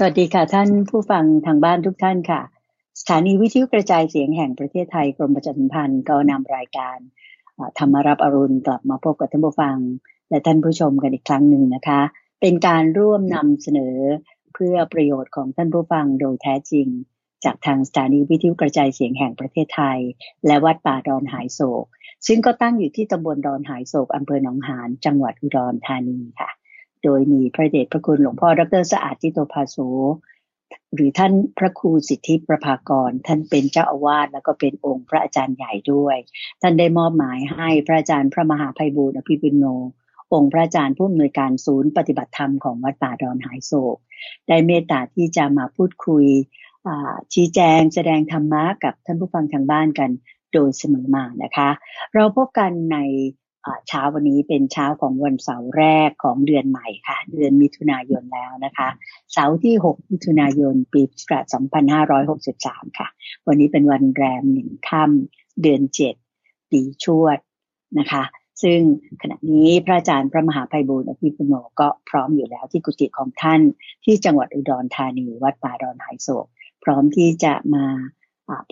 สวัสดีค่ะท่านผู้ฟังทางบ้านทุกท่านค่ะ สถานีวิทยุกระจายเสียงแห่งประเทศไทยกรมประชาสัมพันธ์ก็นำรายการธรรมรับอรุณกลับมาพบกับท่านผู้ฟัง และท่านผู้ชมกันอีกครั้งหนึ่งนะคะ เป็นการร่วมนำเสนอเพื่อประโยชน์ของท่านผู้ฟังโดยแท้จริง จากทางสถานีวิทยุกระจายเสียงแห่งประเทศไทย และวัดป่าดอนหายโศก ซึ่งก็ตั้งอยู่ที่ตำบลดอนหายโศกอำเภอหนองหานจังหวัดอุดรธานีค่ะ โดยมีพระเดชพระคุณหลวงพ่อดรสะอาดจิโตภาโสหรือท่านพระครูสิทธิประภากร ท่านเป็นเจ้าอาวาสแล้วก็เป็นองค์พระอาจารย์ใหญ่ด้วย ท่านได้มอบหมายให้พระอาจารย์พระมหาภัยบูร์อภิปุโน องค์พระอาจารย์ผู้อำนวยการศูนย์ปฏิบัติธรรมของวัดป่าดอนหายโศก ได้เมตตาที่จะมาพูดคุยชี้แจงแสดงธรรมะกับท่านผู้ฟังทางบ้านกันโดยเสมอมานะคะ เราพบกันใน เช้าวันนี้เป็นเช้าของวันเสาร์แรกของเดือนใหม่ค่ะ เดือนมิถุนายนแล้วนะคะ เสาร์ที่ 6 มิถุนายนปีพุทธศักราช2563 ค่ะ วันนี้เป็นวันแรมหนึ่งค่ำเดือน 7 ปีชวดนะคะ ซึ่งขณะนี้พระอาจารย์พระมหาภัยบูร์อภิปุโนก็พร้อมอยู่แล้วที่กุฏิของท่านที่จังหวัดอุดรธานีวัดป่าดอนหายโศก พร้อมที่จะมา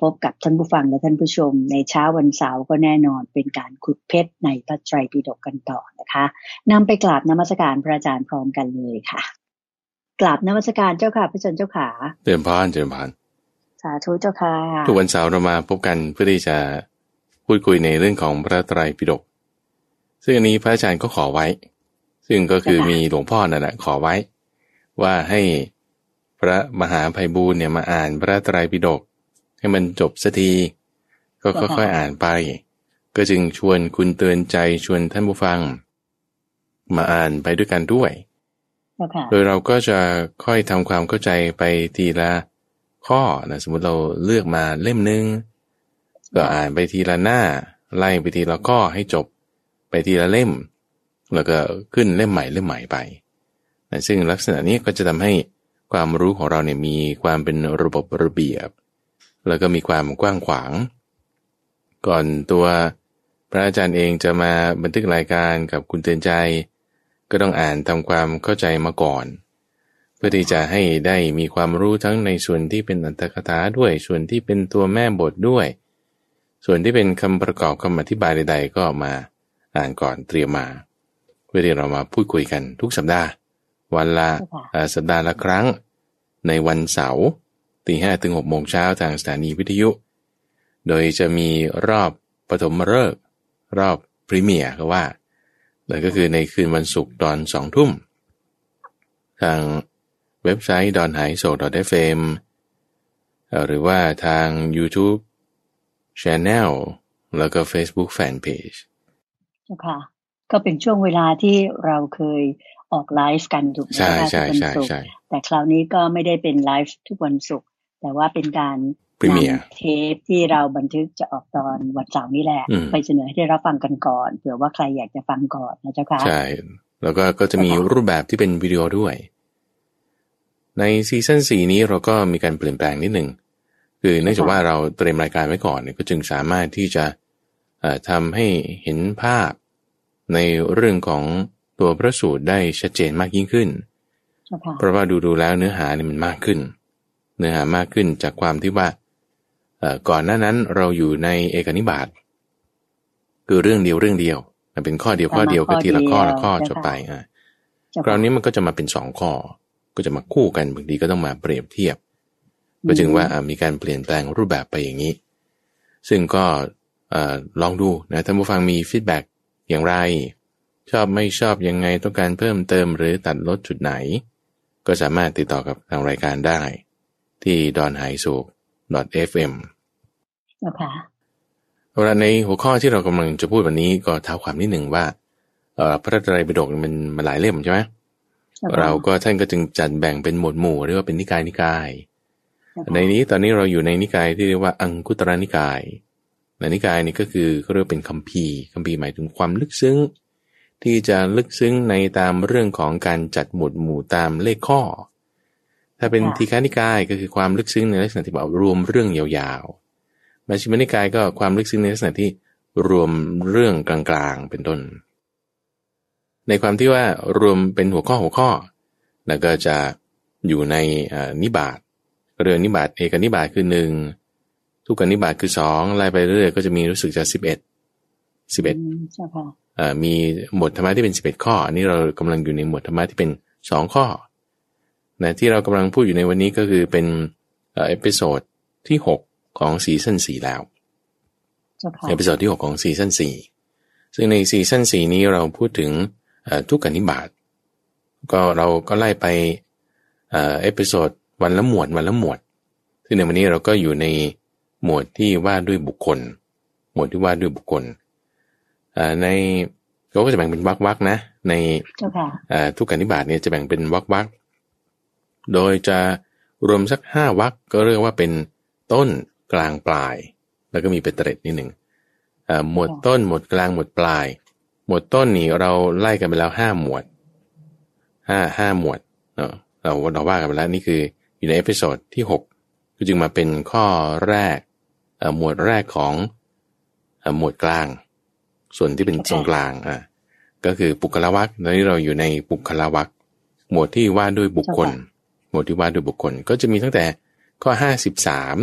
พบกับท่านผู้ฟังและท่านผู้ชม ในเช้าวันเสาร์ก็แน่นอนเป็นการขุดเพชรในพระไตรปิฎกกันต่อนะคะนำไปกราบนมัสการพระอาจารย์พร้อมกันเลยค่ะกราบนมัสการเจ้าค่ะพระจันเจ้าขาเดิมพานเดิมพานสาธุเจ้าค่ะทุกวันเสาร์เรามาพบกันเพื่อที่จะพูดคุยในเรื่องของพระไตรปิฎกซึ่งอันนี้พระอาจารย์ก็ขอไว้ ซึ่งก็คือมีหลวงพ่อนั่นแหละขอไว้ ว่าให้พระมหาภัยบูรณ์เนี่ยมาอ่านพระไตรปิฎก ให้มันจบสักที ก็ค่อยๆอ่านไป ก็จึงชวนคุณเตือนใจชวนท่านผู้ฟัง มาอ่านไปด้วยกันด้วย โดยเราก็จะค่อยทำความเข้าใจไปทีละข้อนะสมมติเราเลือกมาเล่มหนึ่งก็อ่านไปทีละหน้า ไล่ไปทีละข้อให้จบไปทีละเล่ม แล้วก็ขึ้นเล่มใหม่เล่มใหม่ไปนะซึ่งลักษณะนี้ก็จะทำให้ความรู้ของเราเนี่ยมีความเป็นระบบระเบียบ แล้วก็มีความกว้างขวาง ก่อนตัวพระอาจารย์เองจะมาบันทึกรายการกับคุณเตือนใจ ก็ต้องอ่านทำความเข้าใจมาก่อน เพื่อที่จะให้ได้มีความรู้ทั้งในส่วนที่เป็นอัตถกถาด้วยส่วนที่เป็นตัวแม่บทด้วย ส่วนที่เป็นคำประกอบคำอธิบายใด ๆ ก็มาอ่านก่อนเตรียมมาเพื่อที่เรามาพูดคุยกันทุกสัปดาห์ วันละสัปดาห์ละครั้ง ในวันเสาร์ ตีห้ถึงหกโมงเช้าทางสถานีวิทยุ โดยจะมีรอบปฐมฤกษ์รอบพรีเมียร์ก็ว่าเลยก็คือในคืนวันศุกร์ตอนสองทุ่ม ทางเว็บไซต์ดอนหายโศกดอทเฟมหรือว่าทาง YouTube Channel แล้วก็ Facebook Fanpage ค่ะก็เป็นช่วงเวลาที่เราเคยออกไลฟ์กันถูกไหมใช่ใช่ใช่ใช่แต่คราวนี้ก็ไม่ได้เป็นไลฟ์ทุกวันศุกร์ แต่ว่าเป็นการนำเทปที่เราบันทึกจะออกตอนวันเสาร์นี้แหละ ไปเสนอให้ได้รับฟังกันก่อนเผื่อว่าใครอยากจะฟังก่อนนะเจ้าค่ะใช่ แล้วก็ก็จะมีรูปแบบที่เป็นวิดีโอด้วย ในซีซั่นสี่นี้เราก็มีการเปลี่ยนแปลงนิดหนึ่งคือเนื่องจากว่าเราเตรียมรายการไว้ก่อนก็จึงสามารถที่จะทำให้เห็นภาพในเรื่องของตัวพระสูตรได้ชัดเจนมากยิ่งขึ้น เพราะว่าดูดูแล้วเนื้อหาเนี่ยมันมากขึ้น เนื้อหามากขึ้นจากความที่ว่าก่อนหน้านั้นเราอยู่ในเอกนิบาตคือเรื่องเดียวเรื่องเดียวมันเป็นข้อเดียวข้อเดียวก็ทีละข้อละข้อจบไปอะคราวนี้มันก็จะมาเป็นสองข้อ ก็จะมาคู่กันบางทีก็ต้องมาเปรียบเทียบ ก็จึงว่ามีการเปลี่ยนแปลงรูปแบบไปอย่างนี้ ซึ่งก็ลองดูนะท่านผู้ฟังมีฟีดแบ็กอย่างไร ชอบไม่ชอบยังไงต้องการเพิ่มเติมหรือตัดลดจุดไหน ก็สามารถติดต่อกับทางรายการได้ ที่ดอนไฮโซ .fm ค่ะเวลาในหัวข้อที่เรากำลังจะพูดวันนี้ก็ท้าความนิดหนึ่งว่าพระไตรปิฎกมันมันหลายเล่มใช่ไหมเราก็ท่านก็จึงจัดแบ่งเป็นหมวดหมู่เรียกว่าเป็นนิกายนิกาย ในนี้ตอนนี้เราอยู่ในนิกายที่เรียกว่าอังคุตระนิกายในนิกายนี้ก็คือเขาเรียกเป็นคัมภีร์คัมภีร์หมายถึงความลึกซึ้ง ที่จะลึกซึ้งในตามเรื่องของการจัดหมวดหมู่ตามเลขข้อ ถ้าเป็นทีฆานิกายก็คือความลึกซึ้งในลักษณะที่บอกรวมเรื่องยาวๆมาชิมานิกายก็ความลึกซึ้งในลักษณะที่รวมเรื่องกลางๆเป็นต้น ในความที่ว่ารวมเป็นหัวข้อหัวข้อ แล้วก็จะอยู่ในนิบาตเรือนนิบาตเอกนิบาตคือหนึ่งทุกนิบาตคือสองไล่ไปเรื่อยก็จะมีรู้สึกจะสิบเอ็ดสิบเอ็ดมีหมวดธรรมะที่เป็นสิบเอ็ดข้อ อันนี้เรากำลังอยู่ในหมวดธรรมะที่เป็นสองข้อ นะที่เรากำลังพูดอยู่ในวันนี้ก็คือเป็น episodeที่หกของ season สี่แล้ว episode ที่หกของ season สี่ซึ่งใน season สี่นี้เราพูดถึงทุกกนิบาตก็เราก็ไล่ไป episode วันละหมวดวันละหมวด ซึ่งในวันนี้เราก็อยู่ในหมวดที่ว่าด้วยบุคคล หมวดที่ว่าด้วยบุคคลในเราก็จะแบ่งเป็นวรรควรรคนะ ในทุกกนิบาตเนี่ยจะแบ่งเป็นวรรควรรค โดยจะรวมสักห้าวรรคก็เรียกว่าเป็นต้นกลางปลาย แล้วก็มีเป็นเตร็ดนิดหนึ่งหมวดต้นหมวดกลางหมวดปลาย หมวดต้นนี่เราไล่กันไปแล้วห้าหมวดห้าห้าหมวดเนาะเราเราว่ากันไปแล้วนี่คืออยู่ใน episode ที่หกก็จึงมาเป็นข้อแรกหมวดแรกของหมวดกลาง ส่วนที่เป็นตรงกลางอะก็คือปุคละวักตอนนี้เราอยู่ในปุคละวักหมวดที่ว่าด้วยบุคคล หมวดที่ว่าด้วยบุคคลก็จะมีตั้งแต่ข้อห้าสิบสาม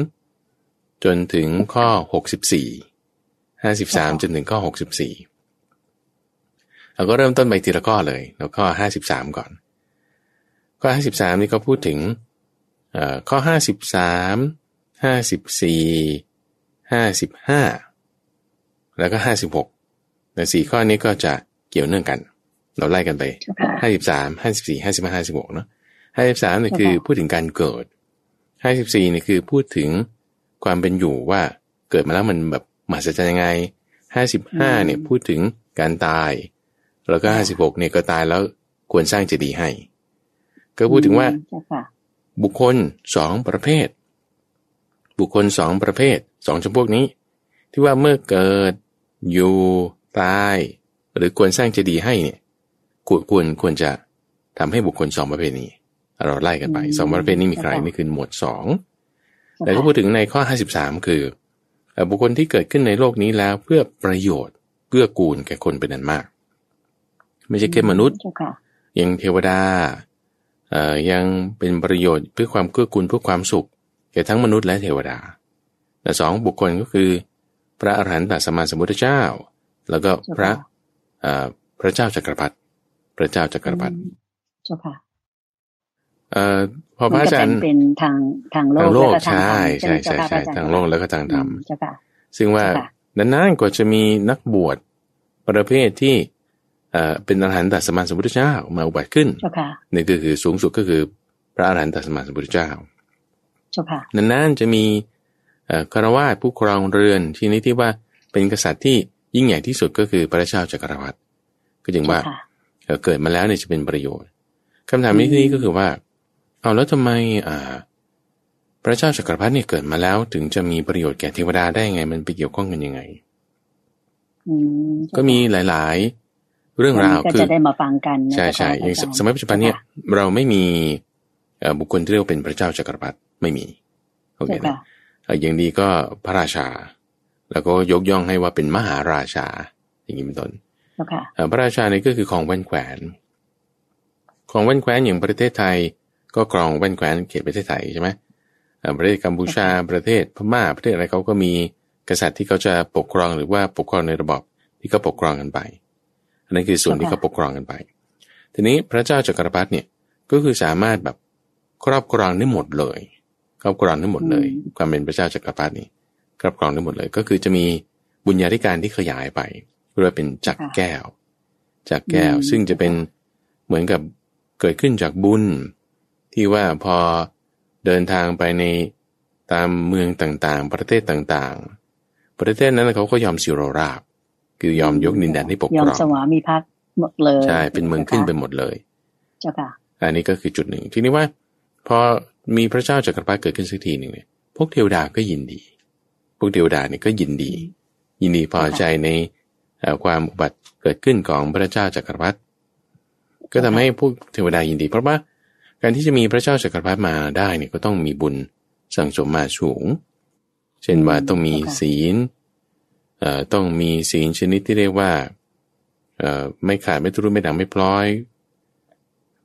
จนถึงข้อหกสิบสี่ห้าสิบสามจนถึงข้อหกสิบสี่เราก็เริ่มต้นไปทีละข้อเลย แล้วข้อห้าสิบสามก่อน ข้อห้าสิบสามนี่ก็พูดถึงข้อห้าสิบสามห้าสิบสี่ห้าสิบห้าแล้วก็ห้าสิบหกแต่สี่ข้อนี้ก็จะเกี่ยวเนื่องกัน เราไล่กันไปห้าสิบสามห้าสิบสี่ห้าสิบห้าห้าสิบหกเนาะ ห้าสิบสามนี่คือพูดถึงการเกิดห้าสิบสี่นี่คือพูดถึงความเป็นอยู่ว่าเกิดมาแล้วมันแบบมหัศจรรย์ยังไงห้าสิบห้าเนี่ยพูดถึงการตาย แล้วก็ห้าสิบหกเนี่ยก็ตายแล้วควรสร้างเจดีย์ให้ ก็พูดถึงว่า บุคคลสองประเภท บุคคลสองประเภทสองจำพวกนี้ ที่ว่าเมื่อเกิด อยู่ตาย หรือควรสร้างเจดีย์ให้เนี่ยควรควรควรจะทำให้บุคคลสองประเภทนี้ เราไล่กันไปสองประเภทนี้มีใครนี่คือหมวดสองแต่ก็พูดถึงในข้อห้าสิบสามคือบุคคลที่เกิดขึ้นในโลกนี้แล้วเพื่อประโยชน์เพื่อกูลแก่คนเป็นอันมาก ไม่ใช่แค่มนุษย์ยังเทวดาเอ่อยังเป็นประโยชน์เพื่อความเกื้อกูลเพื่อความสุขแก่ทั้งมนุษย์และเทวดาแต่สองบุคคลก็คือ พระอรหันตสัมมาสัมพุทธเจ้า แล้วก็พระเอ่อพระเจ้าจักรพรรดิพระเจ้าจักรพรรดิเจ้าค่ะ เอ่อพอพระอาจารย์เป็นทางทางโลกทางโลกใช่ใช่ใช่ใช่ทางโลกแล้วก็ทางธรรมซึ่งว่านานๆกว่าจะมีนักบวชประเภทที่เอ่อเป็นอรหันตสมานสมพุทธเจ้ามาอุบัติขึ้นนี่ก็คือสูงสุดก็คือพระอรหันตสมานสมพุทธเจ้านานๆจะมีคารวาสผู้ครองเรือนที่นี้ที่ว่าเป็นกษัตริย์ที่ยิ่งใหญ่ที่สุดก็คือพระเจ้าจักรพรรดิก็จึงว่าเกิดมาแล้วเนี่ยจะเป็นประโยชน์คำถามนี้ที่นี้ก็คือว่า เอาแล้วทำไมอ่า พระเจ้าจักรพรรดิเนี่ยเกิดมาแล้วถึงจะมีประโยชน์แก่เทวดาได้ไง มันไปเกี่ยวข้องกันยังไงก็มีหลาย ๆ เรื่องราวคือจะได้มาฟังกันใช่ใช่อย่างสมัยปัจจุบันเนี่ย เราไม่มีบุคคลที่เรียกเป็นพระเจ้าจักรพรรดิไม่มีโอเคนะอย่างดีก็พระราชา แล้วก็ยกย่องให้ว่าเป็นมหาราชา อย่างนี้เป็นต้นพระราชาเนี่ยก็คือของแว่นแขวน ของแว่นแขวนอย่างประเทศไทย ก็กรองแว่นแคว้นเขตประเทศไทยใช่ไหมประเทศกัมพูชาประเทศพม่าประเทศอะไรเขาก็มีกษัตริย์ที่เขาจะปกครองหรือว่าปกครองในระบบที่เขาปกครองกันไปอันนั้นคือส่วนที่เขาปกครองกันไป ทีนี้พระเจ้าจักรพรรดิเนี่ยก็คือสามารถแบบครอบครองได้หมดเลยครอบครองได้หมดเลย ความเป็นพระเจ้าจักรพรรดินี่ครอบครองได้หมดเลย ก็คือจะมีบุญญาธิการที่ขยายไปเรียกเป็นจักแก้ว จักแก้วซึ่งจะเป็นเหมือนกับเกิดขึ้นจากบุญ ที่ว่าพอเดินทางไปในตามเมืองต่างๆ ประเทศต่างๆ ประเทศนั้นเขาก็ยอมสิโรราบ คือยอมยกดินแดนให้ปกครองยอมสวามีพักหมดเลยใช่เป็นเมืองขึ้นไปหมดเลยเจ้าค่ะอันนี้ก็คือจุดหนึ่งทีนี้ว่าพอมีพระเจ้าจักรพรรดิเกิดขึ้นสักทีหนึ่งเนี่ยพวกเทวดาก็ยินดี พวกเทวดาเนี่ยก็ยินดี ยินดีพอใจในความอุบัติเกิดขึ้นของพระเจ้าจักรพรรดิก็ทำให้พวกเทวดายินดี เพราะว่า การที่จะมีพระเจ้าจักรพรรดิมาได้เนี่ยก็ต้องมีบุญสังสมมาสูง เช่นว่าต้องมีศีลเอ่อต้องมีศีลชนิดที่เรียกว่าเอ่อไม่ขาดไม่ทุรุไม่ดังไม่พลอย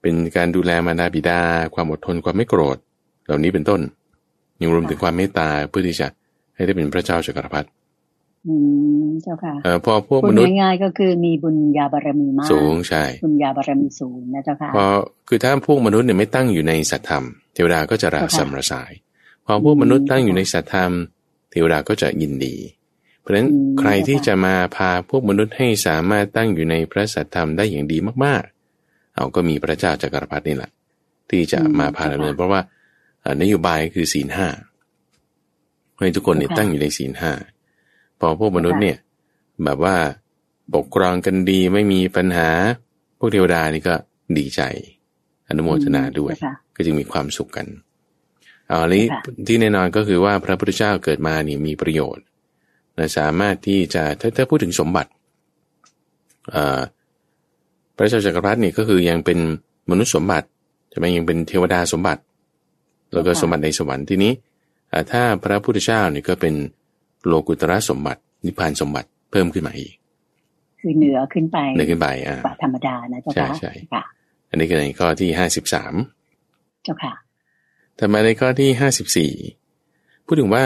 เป็นการดูแลมารดาบิดา ความอดทนความไม่โกรธ เหล่านี้เป็นต้นยังรวมถึงความเมตตาเพื่อที่จะให้ได้เป็นพระเจ้าจักรพรรดิ อืมเจ้าค่ะเอ่อพอพวกพูมดนุษย์ง่ายๆก็คือมีบุญญาบารมีมากสูงใช่บุญญาบารมีสูงนะเจ้าค่ะพอคือถ้าพวกมนุษย์เนี่ยไม่ตั้งอยู่ในสัตธรรมเทวดาก็จะระค่ะสำระสาย พอพวกมนุษย์ตั้งอยู่ในค่ะสัตธรรม เทวดาก็จะยินดี เพราะฉะนั้นอืมใครที่ค่ะจะมาพาพวกมนุษย์ให้สามารถตั้งอยู่ในพระสัตธรรมได้อย่างดีมากๆ เอาก็มีพระเจ้าจักรพรรดินี่แหละที่จะมาพาดำเนินเพราะว่าเอ่อนโยบายคือศีลห้าให้ทุกคนเนี่ยตั้งอยู่ในศีลห้า พอพวกมนุษย์เนี่ย แบบว่าปกครองกันดีไม่มีปัญหา พวกเทวดานี่ก็ดีใจ อนุโมทนาด้วยเจ้าค่ะก็จึงมีความสุขกันเอาอันนี้ค่ะที่แน่นอนก็คือว่าพระพุทธเจ้าเกิดมานี่มีประโยชน์และสามารถที่จะถ้าถ้าพูดถึงสมบัติเอ่อพระเจ้าจักรพรรดินี่ก็คือยังเป็นมนุษย์สมบัติใช่ไหมยังเป็นเทวดาสมบัติ แล้วก็ค่ะสมบัติในสวรรค์ทีนี้อ่าถ้าพระพุทธเจ้านี่ก็เป็น โลกุตระสมบัตินิพพานสมบัติเพิ่มขึ้นมาอีก คือเหนือขึ้นไปเดินขึ้นไปอ่ากว่าธรรมดานะเจ้าค่ะใช่ใช่ค่ะอันนี้คือในข้อที่ห้าสิบสามเจ้าค่ะถัดมาในข้อที่ห้าสิบสี่พูดถึงว่า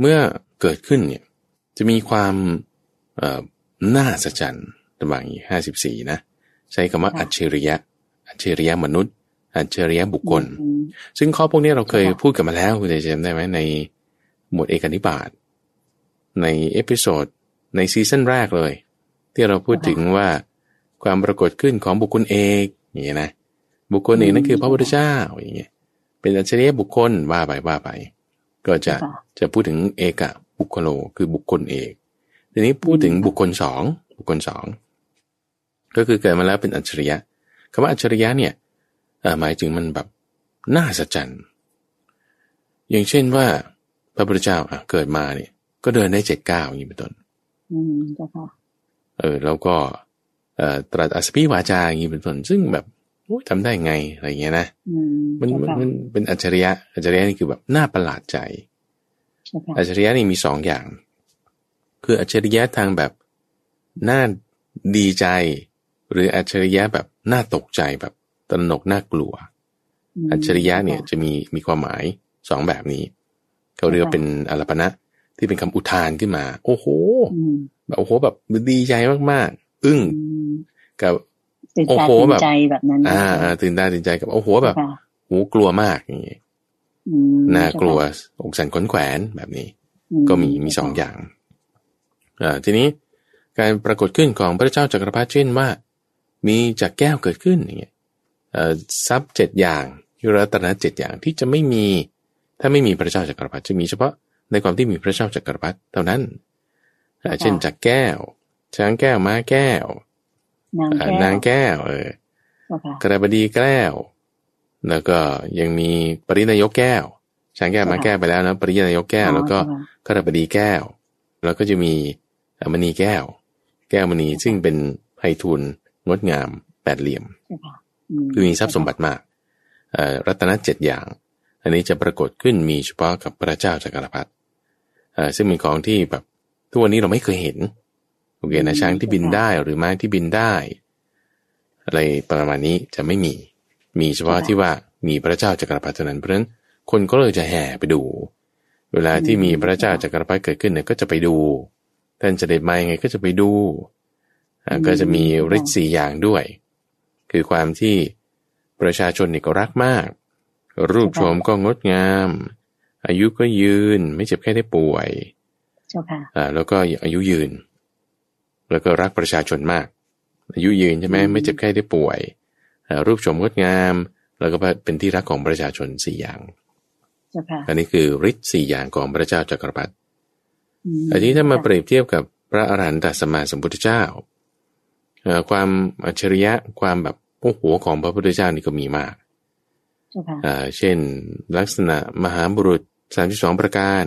เมื่อเกิดขึ้นเนี่ยจะมีความเอ่อน่าสัจจรรย์ระหว่างห้าสิบสี่นะ ใช้คำว่าค่ะอัจฉริยะ อัจฉริยะมนุษย์ อัจฉริยะบุคคลอืมซึ่งข้อพวกนี้เราเคยค่ะพูดกันมาแล้วคุณจะจำได้ไหมในหมวดเอกนิบาต ใน episode ใน season แรกเลย ที่เราพูดถึงว่าความปรากฏขึ้นของบุคคลเอกอย่างเงี้ยนะบุคคลเอกนั่นคือพระพุทธเจ้าอย่างเงี้ยเป็นอัจฉริยะบุคคลว่าไปว่าไป ก็จะค่ะจะพูดถึงเอกะบุคคโลคือบุคคลเอกทีนี้พูดถึงบุคคลสองบุคคลสองก็คือเกิดมาแล้วเป็นอัจฉริยะคำว่าอัจฉริยะเนี่ยเอ่อหมายถึงมันแบบน่าสัจจรรย์อย่างเช่นว่าพระพุทธเจ้าอะเกิดมาเนี่ย ก็เดินได้เจ็ดก้าวอย่างนี้เป็นต้น อืมเจ้าค่ะ เออ แล้วก็เอ่อตรัสอัสสพิวาจาอย่างนี้เป็นต้น ซึ่งแบบโอ้ยทำได้ไงอะไรอย่างเงี้ยนะอืมมันเจ้ามันค่ะมันเป็นอัจฉริยะ อัจฉริยะนี่คือแบบน่าประหลาดใจเจ้าค่ะอัจฉริยะนี่มีสองอย่าง คืออัจฉริยะทางแบบน่าดีใจ หรืออัจฉริยะแบบน่าตกใจแบบตระหนกน่ากลัวมอัจฉริยะเนี่ยจะมีมีความหมายสองแบบนี้ เขาเรียกว่าเป็นอลปณะ ที่เป็นคำอุทานขึ้นมา โอ้โหอืมแบบโอ้โหแบบดีใจมากๆ อึ้งอืมกับตื่นโอ้ตาโหตื่นแบบใจแบบนั้นอ่าอ่าตื่นตาตื่นใจกับโอ้โหแบบเจ้าค่ะโหกลัวมากอย่างงี้อืมน่ากลัวอกสั่นขวัญแขวนแบบนี้อืก็มีมีสองอย่างอ่าทีนี้การปรากฏขึ้นของพระเจ้าจักรพรรดิเช่นว่า มีจากแก้วเกิดขึ้นอย่างเงี้ยเอ่อทรัพย์เจ็ดอย่างยุรัตนะเจ็ดอย่างที่จะไม่มี ถ้าไม่มีพระเจ้าจักรพรรดิจะมีเฉพาะ ในความที่มีพระเจ้าจักรพรรดิเท่านั้นอ่าเช่นจากแก้ว ช้างแก้วม้าแก้ว นางอ่าแก้วนางแก้ว เออเจ้าค่ะกระบดีแก้ว แล้วก็ยังมีปรินายกแก้ว ช้างแก้วม้าแก้วไปแล้วนะปรินายกแก้ว แล้วก็อ๋อเจ้าค่ะกระบดีแก้ว แล้วก็จะมีมณีแก้ว แก้วมณีซึ่งเป็นไพฑูรย์งดงามแปดเหลี่ยมเจ้าค่ะคือมีทรัพย์สมบัติมากเอ่อรัตนเจ็ดอย่าง อันนี้จะปรากฏขึ้นมีเฉพาะกับพระเจ้าจักรพรรดิเอ่อ ซึ่งเป็นของที่แบบทุกวันนี้เราไม่เคยเห็นโอเคนะช้างที่บินได้หรือม้าที่บินได้ อะไรประมาณนี้จะไม่มี มีเฉพาะที่ว่ามีพระเจ้าจักรพรรดิเท่านั้นเพราะฉะนั้นคนก็เลยจะแห่ไปดู เวลาที่มีพระเจ้าจักรพรรดิเกิดขึ้นเนี่ยก็จะไปดูท่านจะเด็ดมายังไงก็จะไปดูอ่าก็จะมีฤทธิ์สี่อย่างด้วย คือความที่ประชาชนนี่ก็รักมาก รูปโฉมก็งดงาม อายุก็ยืนไม่เจ็บแค่ได้ป่วยเจ้าค่ะอ่าแล้วก็อายุยืน แล้วก็รักประชาชนมาก อายุยืนใช่ไหมอืมไม่เจ็บแค่ได้ป่วยอ่ารูปโฉมงดงาม แล้วก็เป็นที่รักของประชาชนสี่อย่างเจ้าค่ะอันนี้คือฤทธิ์สี่อย่างของพระเจ้าจักรพรรดิอืมอันนี้ถ้ามาเปรียบเทียบกับพระอรหันตสัมมาสัมพุทธเจ้าเอ่อความอัจฉริยะความแบบโอ้โหของพระพุทธเจ้านี่ก็มีมากเจ้าค่ะอ่าเช่นลักษณะมหาบุรุษ 32ประการ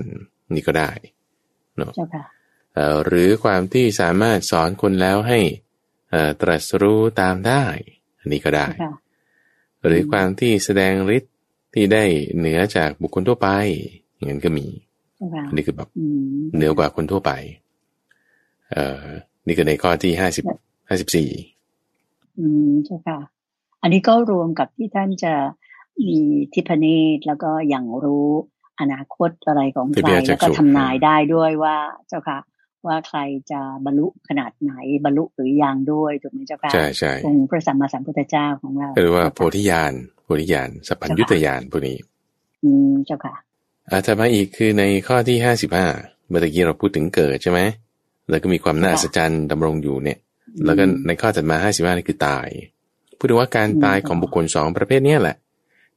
นี่ก็ได้เนาะเจ้าค่ะเอ่อหรือความที่สามารถสอนคนแล้วให้เอ่อตรัสรู้ตามได้ อันนี้ก็ได้เจ้าค่ะหรือความที่แสดงฤทธิ์ที่ได้เหนือจากบุคคลทั่วไป อย่างนั้นก็มีเจ้าค่ะอันนี้คือแบบอืมเหนือกว่าคนทั่วไป เอ่อนี่คือในข้อที่ห้าสิบห้าสิบสี่อืมเจ้าค่ะ อันนี้ก็รวมกับที่ท่านจะมีทิพเนตแล้วก็อย่างรู้ อนาคตอะไรของใครแล้วก็ทำนายได้ด้วยว่าเจ้าค่ะ ว่าใครจะบรรลุขนาดไหนบรรลุหรือยังด้วยถูกไหมเจ้าค่ะใช่ใช่องค์พระสัมมาสัมพุทธเจ้าของเราหรือว่าโพธิญาณโพธิญาณสัพพัญญุตญาณพวกนี้ อืมเจ้าค่ะอาจารมาอีกคือในข้อที่ห้าสิบห้าเมื่อกี้เราพูดถึงเกิดใช่ไหมแล้วก็มีความน่าอัศจรรย์ดำรงอยู่เนี่ย แล้วก็ในข้อถัดมาห้าสิบห้านี่คือตายพูดถึงว่าการตายของบุคคลสองประเภทนี้แหละ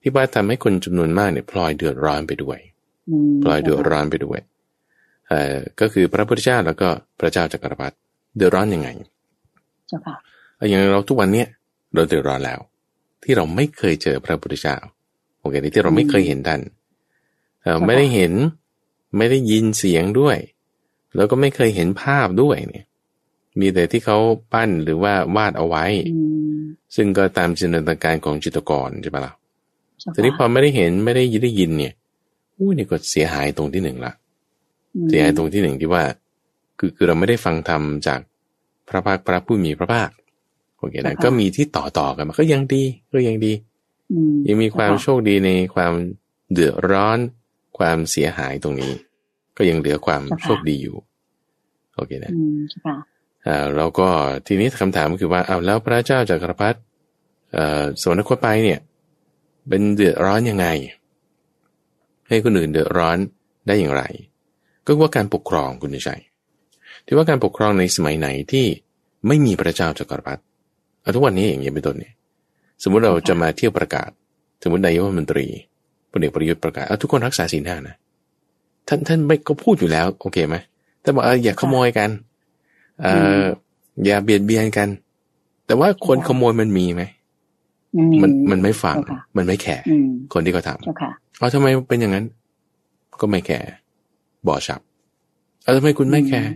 ที่ว่าทำให้คนจำนวนมากเนี่ยพลอยเดือดร้อนไปด้วย พลอยเดือดร้อนไปด้วยเอ่อก็คือพระพุทธเจ้าแล้วก็พระเจ้าจักรพรรดิเดือดร้อนยังไงเจ้าค่ะอย่างเราทุกวันเนี้ยเราเดือดร้อนแล้ว ที่เราไม่เคยเจอพระพุทธเจ้าโอเคที่เราไม่เคยเห็นท่านไม่ได้เห็นไม่ได้ยินเสียงด้วย แล้วก็ไม่เคยเห็นภาพด้วยเนี่ย มีแต่ที่เขาปั้นหรือว่าวาดเอาไว้ ซึ่งก็ตามจินตนาการของจิตกรใช่ปะล่ะแต่นี้พอไม่ได้เห็นไม่ได้ยินได้ยินเนี่ย อู้นี่ก็เสียหายตรงที่หนึ่งละเสียหายตรงที่หนึ่งที่ว่า คือคือเราไม่ได้ฟังธรรมจากพระภาคพระผู้มีพระภาคโอเคนะก็มีที่ต่อต่อกันมาก็ยังดีก็ยังดียังมีความโชคดีในความเดือดร้อน ความเสียหายตรงนี้ ก็ยังเหลือความโชคดีอยู่โอเคนะอ่าเราก็ทีนี้คำถามก็คือว่าเอาแล้วพระเจ้าจากักรพรรดิเอ่อสวนคตไปเนี่ย เป็นเดือดร้อนยังไง ให้คนอื่นเดือดร้อนได้อย่างไร ก็ว่าการปกครองคุณใจที่ว่าการปกครองในสมัยไหนที่ไม่มีพระเจ้าจากักรพรรดิทุกวันนี้อย่างนี้เป็นต้นเนี่ย สมมุติเราจะมาเที่ยวประกาศ สมมตินายกรัฐมนตรีพลเอกประยุทธ์ประกาศทุกคนรักษาศีลห้านะท่านท่านไม่ก็พูดอยู่แล้ว โอเคไหมแต่บอกเอออย่าขโมยกันเอออย่าเบียดเบียนกัน แต่ว่าคนขโมยมันมีไหมมันมันไม่ฟัง มันไม่แคร์คนที่เขาทำ เอาทำไมเป็นอย่างนั้น ก็ไม่แคร์บ่อฉับเอาทำไมคุณไม่แคร์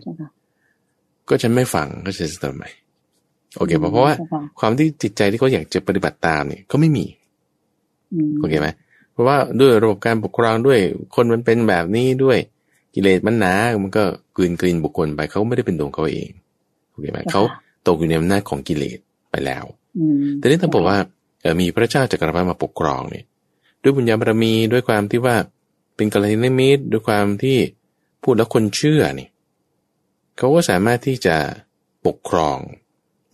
ก็ฉันไม่ฟังก็จะทำไมโอเคเพราะว่าความที่จิตใจที่เขาอยากจะปฏิบัติตามเนี่ยก็ไม่มีโอเคไหมเพราะว่าด้วยระบบการปกครองด้วยคนมันเป็นแบบนี้ด้วยกิเลสมันหนา มันก็กลืนกลืนบุคคลไปเขาไม่ได้เป็นดวงเขาเองโอเคไหมเขาตกอยู่ในอำนาจของกิเลสไปแล้วแต่นี่ถ้าบอกว่ามีพระเจ้าจักรพรรดิมาปกครองเนี่ย ด้วยบุญญาบารมีด้วยความที่ว่าเป็นกัลยาณมิตรด้วยความที่พูดแล้วคนเชื่อนี่เขาก็สามารถที่จะปกครอง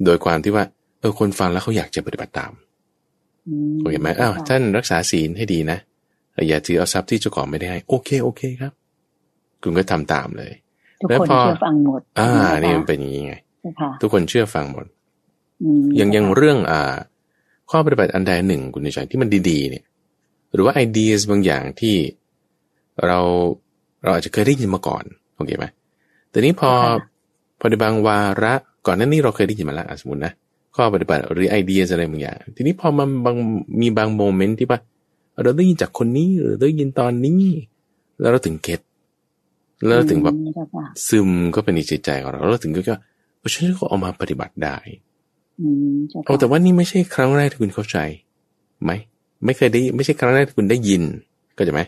โดยความที่ว่า เออคนฟังแล้วเขาอยากจะปฏิบัติตามโอเคไหมอ้าวท่านรักษาศีลให้ดีนะอย่าถือเอาทรัพย์ที่เจ้าของไม่ได้ให้โอเคโอเคครับ คุณก็ทำตามเลยแล้วพอเชื่อฟังหมด อ่า นี่มันเป็นอย่างนี้ไงทุกคนเชื่อฟังหมดยังยังเรื่อง อ่า ข้อปฏิบัติอันใดหนึ่งคุณใจที่มันดีๆเนี่ย หรือว่าไอเดียบางอย่างที่เราเราอาจจะเคยได้ยินมาก่อนโอเคไหมแต่นี้พอพอในบางวาระก่อนนั้นนี่เราเคยได้ยินมาแล้วสมมตินะข้อปฏิบัติหรือไอเดียอะไรบางอย่าง ทีนี้พอมันบางมีบางโมเมนต์ที่ว่าเราได้ยินจากคนนี้หรือได้ยินตอนนี้ แล้วเราถึงเก็ตแล้วเราถึงแบบซึมก็เป็นในจิตใจของเราเราถึงก็ว่าฉันก็เอามาปฏิบัติได้โอ้แต่ว่านี่ไม่ใช่ครั้งแรกที่คุณเข้าใจไหม ไม่เคยได้ไม่ใช่ครั้งแรกที่คุณได้ยิน ก็จะไหม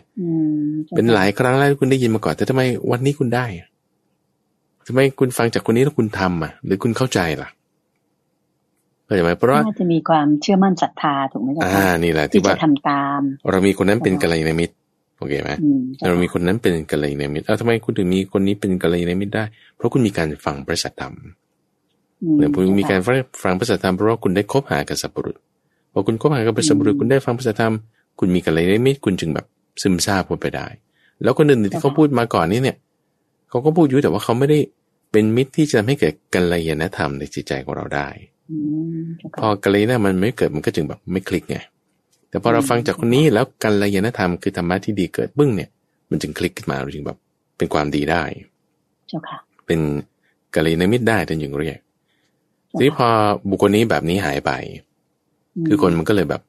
เป็นหลายครั้งแรกที่คุณได้ยินมาก่อน แต่ทำไมวันนี้คุณได้ทำไมคุณฟังจากคนนี้แล้วคุณทำอะ หรือคุณเข้าใจล่ะเข้าใจไหมเพราะว่าจะมีความเชื่อมั่นศรัทธาถูกไหมจ๊ะอ่านี่แหละที่ว่าทำตาม เรามีคนนั้นเป็นกัลยาณมิตรโอเคไหมเรามีคนนั้นเป็นกัลยาณมิตรเอ้าทำไมคุณถึงมีคนนี้เป็นกัลยาณมิตรได้ เพราะคุณมีการฟังพระสัทธรรมเนี่ยคุณมีการฟังพระสัทธรรมเพราะว่าคุณได้คบหากับสัพพุรุษ พอคุณคบหากับสัพพุรุษคุณได้ฟังพระสัทธรรม คุณมีกัลยาณมิตรคุณจึงแบบซึมซาบไปได้ แล้วคนอื่นที่เขาพูดมาก่อนนี้เนี่ยเขาก็พูดอยู่แต่ว่าเขาไม่ได้เป็นมิตรที่จะทำให้เกิดกัลยาณธรรมในจิตใจของเราได้พอกัลยาณมันไม่เกิดมันก็จึงแบบไม่คลิกไงแต่พอเราฟังจากคนนี้แล้วกัลยาณธรรมคือธรรมะที่ดีเกิดบึ้งเนี่ย มันจึงคลิกขึ้นมาเราจึงแบบเป็นความดีได้เจ้าค่ะเป็นกัลยาณมิตรได้ท่านยังเรียกทีนี้พอบุคคลนี้แบบนี้หายไป คือคนมันก็เลยแบบ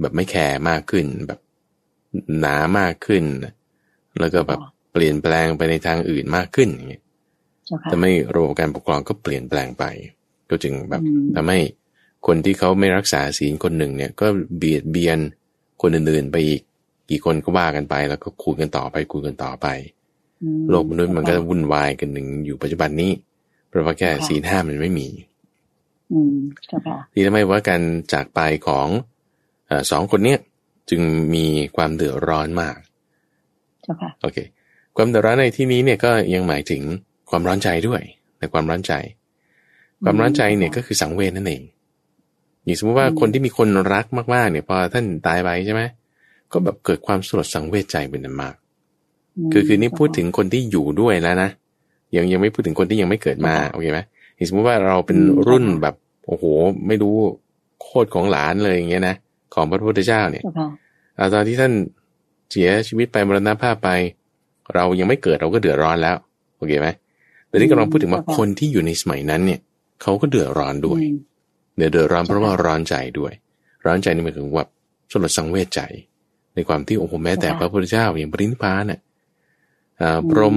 แบบไม่แคร์มากขึ้น แบบหนามากขึ้น แล้วก็แบบเปลี่ยนแปลงไปในทางอื่นมากขึ้นอย่างเงี้ยแต่ไม่ระบบการปกครองก็เปลี่ยนแปลงไป ก็จึงแบบทำให้คนที่เขาไม่รักษาศีลคนหนึ่งเนี่ย ก็เบียดเบียนคนอื่นๆไปอีก กี่คนก็ว่ากันไป แล้วก็คูณกันต่อไปคูณกันต่อไปโลกมนุษย์มันก็วุ่นวายกันหนึ่งอยู่ปัจจุบันนี้เพราะว่าแค่ศีลห้ามันไม่มี อืมเจ้าค่ะที่ทำให้ว่าการจากไปของเออสองคนเนี้ยจึงมีความเดือดร้อนมากเจ้าค่ะโอเค ความเดือดร้อนในที่นี้เนี่ยก็ยังหมายถึงความร้อนใจด้วยในความร้อนใจ ความร้อนใจเนี่ยก็คือสังเวชนั่นเองอย่างสมมติว่าคนที่มีคนรักมากๆเนี่ยพอท่านตายไปใช่ไหมก็แบบเกิดความสลดสังเวชใจเป็นอันมาก คือคือนี่พูดถึงคนที่อยู่ด้วยแล้วนะยังยังไม่พูดถึงคนที่ยังไม่เกิดมาโอเคไหม สมมติว่าเราเป็นรุ่นแบบโอ้โห ไม่รู้โคตรของหลานเลยอย่างเงี้ยนะของพระพุทธเจ้าเนี่ยเจ้าค่ะอาตอนที่ท่านเสียชีวิตไปมรณภาพไป เรายังไม่เกิดเราก็เดือดร้อนแล้วโอเคไหมแต่นี่กำลังพูดถึงว่าคนที่อยู่ในสมัยนั้นเนี่ยเขาก็เดือดร้อนด้วยอืมเดือดเดือดร้อนเพราะว่าร้อนใจด้วย ร้อนใจนี่หมายถึงว่าสลดสังเวชใจ ในความที่โอ้โหแม้แต่พระพุทธเจ้าอย่างปรินิพพานน่ะอ่าพรหม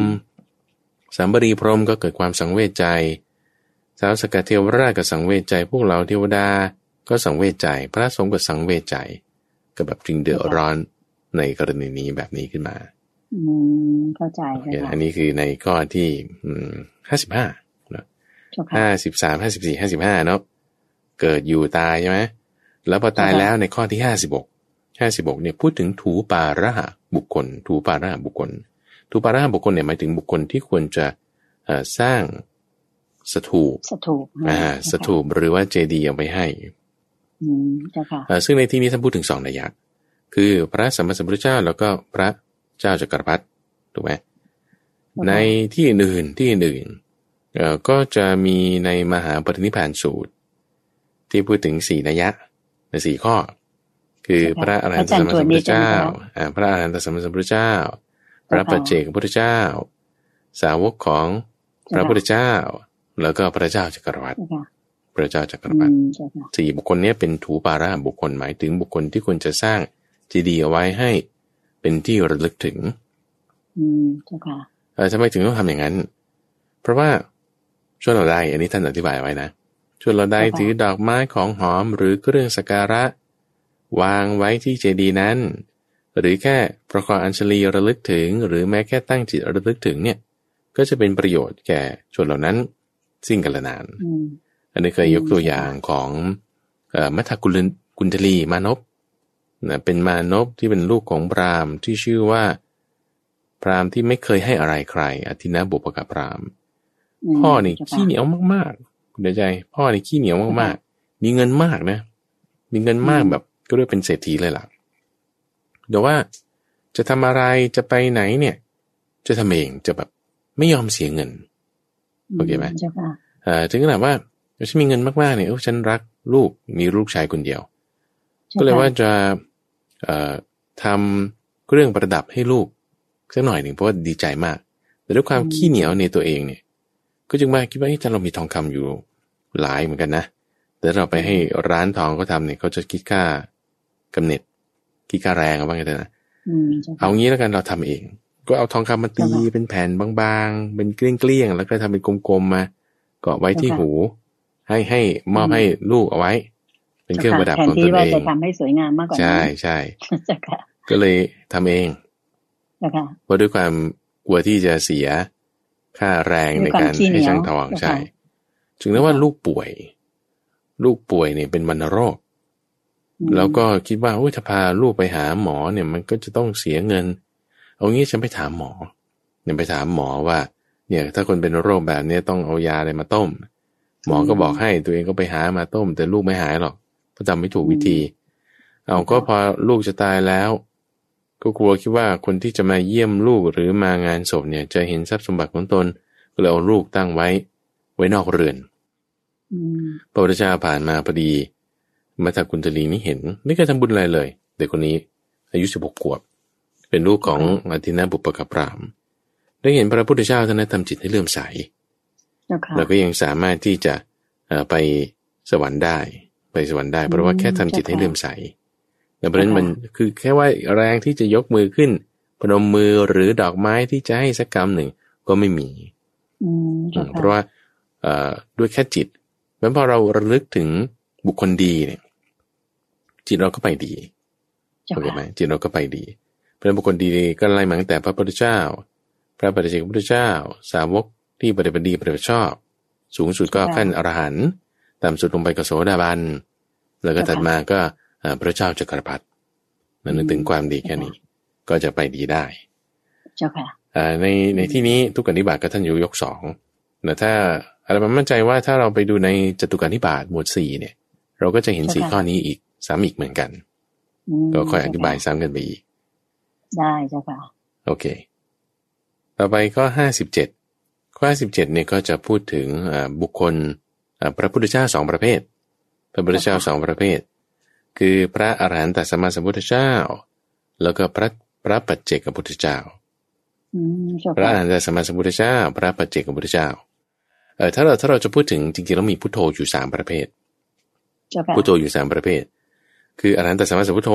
สามบรีพรหมก็เกิดความสังเวชใจ สาวสกัดเทวราชก็สังเวชใจ พวกเราเทวดาก็สังเวชใจ พระสงฆ์ก็สังเวชใจ ก็แบบจึงเดือดร้อนในกรณีนี้แบบนี้ขึ้นมา อืมเข้าใจโอเจ้าเคค่ะอันนี้คือในข้อที่ห้าสิบห้าเจ้าค่ะห้าสิบสามห้าสิบสี่ห้าสิบห้าเนาะเกิดอยู่ตายใช่ไหมแล้วพอตายแล้วในข้อที่ห้าสิบหกห้าสิบหกเนี่ยพูดถึงถูปาระหะบุคคล ถูปาระหะบุคคล ถูปาระหะบุคคลเนี่ยหมายถึงบุคคลที่ควรจะเอ่อสร้าง สถูปสถูปอ่าสถูปหรือว่าเจดีย์เอาไปให้อืมเจ้าค่ะเอ่อซึ่งในที่นี้ท่านพูดถึงสองนัยยะคือพระสัมมาสัมพุทธเจ้าแล้วก็พระเจ้าจักรพรรดิถูกไหมในที่อื่นๆที่อื่นๆเอ่อก็จะมีในมหาปรินิพพานสูตร ที่พูดถึงสี่นัยยะในสี่ข้อ คือพระอรหันตสัมมาสัมพุทธเจ้าอ่าพระอรหันตสัมมาสัมพุทธเจ้า พระปัจเจกพุทธเจ้า สาวกของพระพุทธเจ้า แล้วก็พระเจ้าจักรพรรดิเจ้าค่ะพระเจ้าจักรอืพรรดิมเจ้าค่ะสี่บุคคลเนี้เป็นถูปาระบุคคลหมายถึงบุคคลที่ควรจะสร้างเจดีย์เอาไว้ให้เป็นที่ระลึกถึง อืมเจ้าค่ะเออทำไมถึงต้องทำอย่างนั้น เพราะว่าช่วยเราได้ อันนี้ท่านอธิบายไว้นะช่วยเราได้ค่ะถือดอกไม้ของหอมหรือเครื่องสักการะ วางไว้ที่เจดีย์นั้น หรือแค่ประกอบอัญชลีระลึกถึง หรือแม้แค่ตั้งจิตระลึกถึงเนี่ย ก็จะเป็นประโยชน์แก่ชนเหล่านั้น สิ้นกันละนานอืมอันนี้เคยยกตัวอย่างของเอ่อมัทกุลกุณฑลีมานพนะเป็นมานพที่เป็นลูกของพราหมณ์ที่ชื่อว่า พราหมณ์ที่ไม่เคยให้อะไรใคร อธินะบุปกพราหมณ์มพ่อนี่จ้าค่ะขี้เหนียวมากๆคุณเดชใจ พ่อนี่ขี้เหนียวมากๆ มีเงินมากนะ มีเงินมากแบบก็เรียกเป็นเศรษฐีเลยล่ะเดี๋ยวว่าจะทำอะไรจะไปไหนเนี่ย จะทำเองจะแบบไม่ยอมเสียเงิน โอเคไหมเจ้าค่ะเอ่อถึงขนาดว่าฉันมีเงินมากๆเนี่ยเออฉันรักลูกมีลูกชายคนเดียว ก็เลยว่าจะเอ่อทำเครื่องประดับให้ลูกสักหน่อยหนึ่งเพราะว่าดีใจมาก แต่ด้วยความขี้เหนียวในตัวเองเนี่ย ก็จึงมาคิดว่าเอ๊ะถ้าเรามีทองคำอยู่หลายเหมือนกันนะแต่เราไปให้ร้านทองเขาทำเนี่ยเขาจะคิดค่ากำเนิดคิดค่าแรงเอาบ้างไงนะอืมเจ้าค่ะเอางี้แล้วกันเราทำเอง ก็เอาทองคำมาตีค่ะเป็นแผ่นบางๆ เป็นเกลี้ยงๆ แล้วก็ทำเป็นกลมๆมาเกาะไว้ที่ค่ะหู ให้ให้มอบอืมให้ลูกเอาไว้ เป็นเครื่องประดับแทนของตที่นว่าเองจะทำให้สวยงามมากกว่านั้นใช่ใช่เจ้าค่ะก็เลยทำเองเจ้าค่ะเพราะด้วยความกลัวที่จะเสียค่าแรงด้ในวยความการขี้เหนีให้ยวช่างทองค่ะใช่ถึงแม้ว่าลูกป่วย ลูกป่วยเนี่ยเป็นวัณโรคอืมแล้วก็คิดว่าโอ้ยถ้าพาลูกไปหาหมอเนี่ย มันก็จะต้องเสียเงิน เอางี้ฉันไปถามหมอเนี่ยไปถามหมอว่า เนี่ยถ้าคนเป็นโรคแบบเนี้ต้องเอายาอะไรมาต้ม หมอก็บอกให้ตัวเองก็ไปหามาต้ม แต่ลูกไม่หายหรอกเพราะจำไม่ถูกวิธี เอาก็พอลูกจะตายแล้ว ก็กลัวคิดว่าคนที่จะมาเยี่ยมลูกหรือมางานศพเนี่ย จะเห็นทรัพย์สมบัติของตนก็เลยเอาลูกตั้งไว้ ไว้นอกเรือนพระพุทธเจ้าผ่านมาพอดี มาจากกุณฑลีนี่เห็น ไม่เคยทำบุญอะไรเลย เด็กคนนี้ อายุสิบหกขวบ เป็นลูกของอธินาบุปกพราม ได้เห็นพระพุทธเจ้าท่านนั้นทำจิตให้เลื่อมใสเจ้าค่ะแล้วก็ยังสามารถที่จะเอ่อไปสวรรค์ได้ไปสวรรค์ได้ เพราะว่าแค่ทำจิตให้เลื่อมใสแต่เพราะฉะนั้นมันคือแค่ว่าแรงที่จะยกมือขึ้นพนมมือหรือดอกไม้ที่จะให้สักกรรมหนึ่งก็ไม่มีอืมอืเจ้ามค่ะเพราะว่าเอ่อด้วยแค่จิตแม้พอเราระลึกถึงบุคคลดีเนี่ย จิตเราก็ไปดีเจ้าเข้าใจค่ะไหมจิตเราก็ไปดีเพราะฉะนั้นบุคคลดีก็ไล่มาตั้งแต่พระพุทธเจ้า พระปฏิเจกพุทธเจ้า สาวกที่ปฏิบัติดีปฏิบัติชอบ สูงสุดก็ขั้นอรหันต์ต่ำสุดลงไปก็โสดาบัน แล้วก็ถัดมาก็พระเจ้าจักรพรรดินั่นนึกถึงความดีแค่นี้ ก็จะไปดีได้ เจ้าค่ะในในที่นี้ทุกกนิบาตก็ท่านอยู่ยกสองแต่ถ้าอะไรมันมั่นใจว่าถ้าเราไปดูในจตุการนิบาตหมวดสี่เนี่ย เราก็จะเห็นสี่ข้อนี้อีกซ้ำอีกเหมือนกัน ก็ค่อยอธิบายซ้ำกันไปอีก ได้เจ้าค่ะ โอเค ต่อไปก็ห้าสิบเจ็ดข้อห้าสิบเจ็ดเนี่ยก็จะพูดถึงบุคคลพระพุทธเจ้าสองประเภท พระพุทธเจ้าสองประเภท คือพระอรหันตสัมมาสัมพุทธเจ้า แล้วก็พระพระปัจเจกพุทธเจ้าพระอรหันตสัมมาสัมพุทธเจ้า พระปัจเจกพุทธเจ้าเออถ้าเราถ้าเราจะพูดถึงจริงๆแล้วมีพุทโธอยู่สามประเภทพุทโธอยู่สามประเภท คืออรหันตสัมมาสัมพุทโธ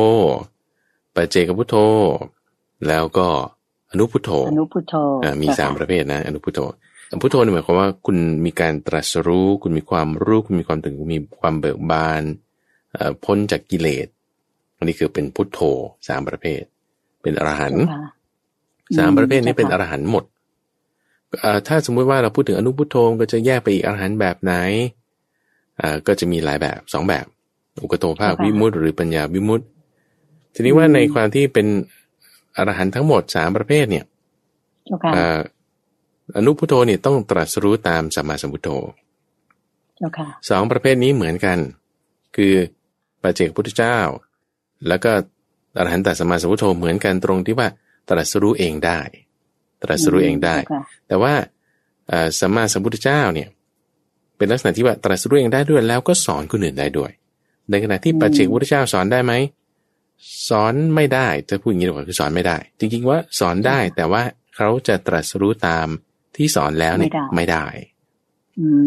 ปัจเจกพุทโธ แล้วก็อนุพุทโธอนุพุทโธมีสามประเภทนะ อนุพุทโธพุทโธหมายความว่าคุณมีการตรัสรู้ คุณมีความรู้คุณมีความถึงมีความเบิกบานพ้นจากกิเลสอันนี้คือเป็นพุทโธสามประเภท เป็นอรหันต์สามประเภทนี้เป็นอรหันต์หมดถ้าสมมุติว่าเราพูดถึงอนุพุทโธก็จะแยกไปอีกอรหันต์แบบไหนก็จะมีหลายแบบสองแบบ อุกโตภาควิมุตติหรือปัญญาวิมุตติทีนี้ว่าในความที่เป็นอ รหันต์ทั้งหมดสามประเภทเนี่ยอนุพุทโธเนี่ยต้องตรัสรู้ตามสัมมาสัมพุทโธสองประเภทนี้เหมือนกัน คือปัจเจกพุทธเจ้า แล้วก็อรหันตสัมมาสัมพุทโธเหมือนกันตรงที่ว่าตรัสรู้เองได้ ตรัสรู้เองได้ แต่ว่าสัมมาสัมพุทธเจ้าเนี่ย เป็นลักษณะที่ว่าตรัสรู้เองได้ด้วยแล้วก็สอนคนอื่นได้ด้วย ในขณะที่ปัจเจกพุทธเจ้าสอนได้ไหม สอนไม่ได้จะพูดอย่างนี้ดีกว่าคือสอนไม่ได้ จริงๆว่าสอนได้แต่ว่าเขาจะตรัสรู้ตามที่สอนแล้วเนี่ยไม่ได้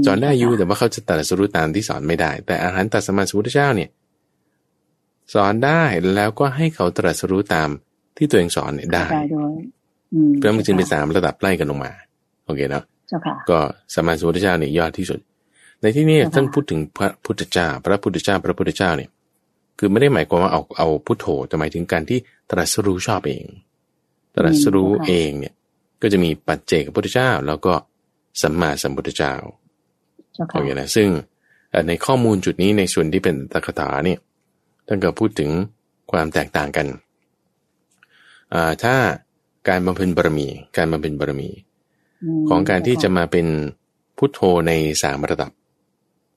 สอนได้อยู่แต่ว่าเขาจะตรัสรู้ตามที่สอนไม่ได้ แต่อาหารตัสมาสุทธเจ้าเนี่ย สอนได้แล้วก็ให้เขาตรัสรู้ตามที่ตัวเองสอนเนี่ยได้เพราะมันจึงเป็นสามระดับไล่กันลงมาโอเคเนาะก็สมาสุทธเจ้าเนี่ยยอดที่สุด ในที่นี้ท่านพูดถึงพระพุทธเจ้า พระพุทธเจ้า พระพุทธเจ้าเนี่ย คือไม่ได้หมายความว่าเอาเอาพุทโธแต่หมายถึงการที่ตรัสรู้ชอบเอง ตรัสรู้เองเนี่ย ก็จะมีปัจเจกพุทธเจ้า แล้วก็สัมมาสัมพุทธเจ้าโอเคนะซึ่งในข้อมูลจุดนี้ในส่วนที่เป็นตคถาเนี่ยท่านก็พูดถึงความแตกต่างกัน ถ้าการบำเพ็ญบารมี การบำเพ็ญบารมี ของการที่จะมาเป็นพุทโธในสามระดับ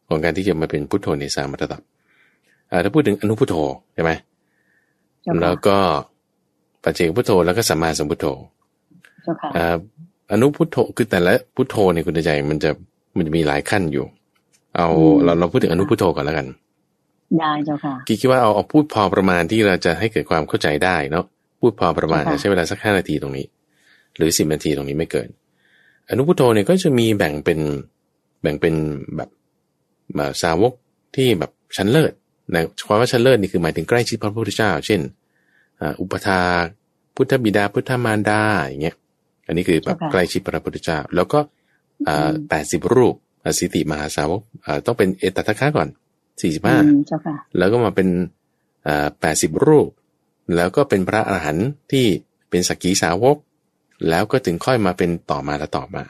ของการที่จะมาเป็นพุทโธในสามระดับ ถ้าพูดถึงอนุพุทโธใช่ไหมแล้วก็ปัจเจกพุทโธแล้วก็สัมมาสัมพุทโธอนุพุทโธคือแต่ละพุทโธในคุณใจมันจะมันจะมีหลายขั้นอยู่ เอาเราเราพูดถึงอนุพุทโธก่อนแล้วกันได้เจ้าค่ะคิดว่าเอาเอาพูดพอประมาณที่เราจะให้เกิดความเข้าใจได้เนาะพูดพอประมาณใช้เวลาสักห้านาทีตรงนี้ หรือสิบนาทีตรงนี้ไม่เกิน อนุพุทโธเนี่ยก็จะมีแบ่งเป็นแบ่งเป็นแบบสาวกที่แบบชั้นเลิศ ในความว่าชั้นเลิศนี่คือหมายถึงใกล้ชิดพระพุทธเจ้า เช่นอุปถาพุทธบิดาพุทธมารดาอย่างเงี้ย อันนี้คือแบบใกล้ชิดพระพุทธเจ้า แล้วก็แปดสิบรูปอสีติมหาสาวกต้องเป็นเอตทัคคะก่อนสี่สิบห้าแล้วก็มาเป็นแปดสิบรูป แล้วก็เป็นพระอรหันต์ที่เป็นสกีสาวก แล้วก็ถึงค่อยมาเป็นต่อมาแล้วต่อมา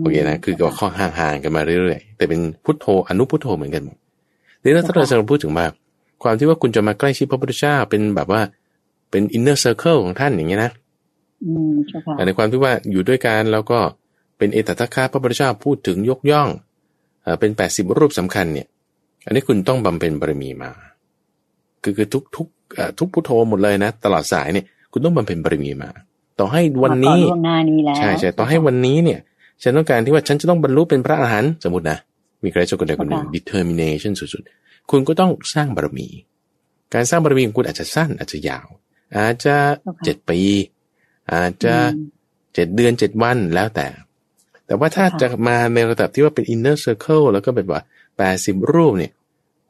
โอเคนะ คือก็ข้อห่างๆกันมาเรื่อยๆ แต่เป็นพุทโธอนุพุทโธเหมือนกันหมด ทีนี้ถ้าเราจะพูดถึงว่าความที่ว่าคุณจะมาใกล้ชิดพระพุทธเจ้าเป็นแบบว่าเป็น inner circle ของท่านอย่างเงี้ยนะในความที่ว่าอยู่ด้วยกันแล้วก็เป็นเอตตะคาพระพุทธเจ้าพูดถึงยกย่องเป็นแปดสิบรูปสำคัญเนี่ย อันนี้คุณต้องบำเพ็ญบารมีมา คือคือทุกทุกทุกพุทโธหมดเลยนะ ตลอดสายเนี่ยคุณต้องบำเพ็ญบารมีมา ต่อให้วันนี้ใช่ใช่ต่อให้วันนี้เนี่ย ฉันต้องการที่ว่าฉันจะต้องบรรลุเป็นพระอรหันต์สมมตินะ มีใครสักคนใดคนหนึ่ง determination สุดๆ คุณก็ต้องสร้างบารมี การสร้างบารมีของคุณอาจจะสั้นอาจจะยาว อาจจะเจ็ดปี อาจจะเจ็ดเดือนเจ็ดวันแล้วแต่ แต่ว่าถ้าจะมาในระดับที่ว่าเป็น inner circle แล้วก็แบบว่าแปดสิบรูปเนี่ย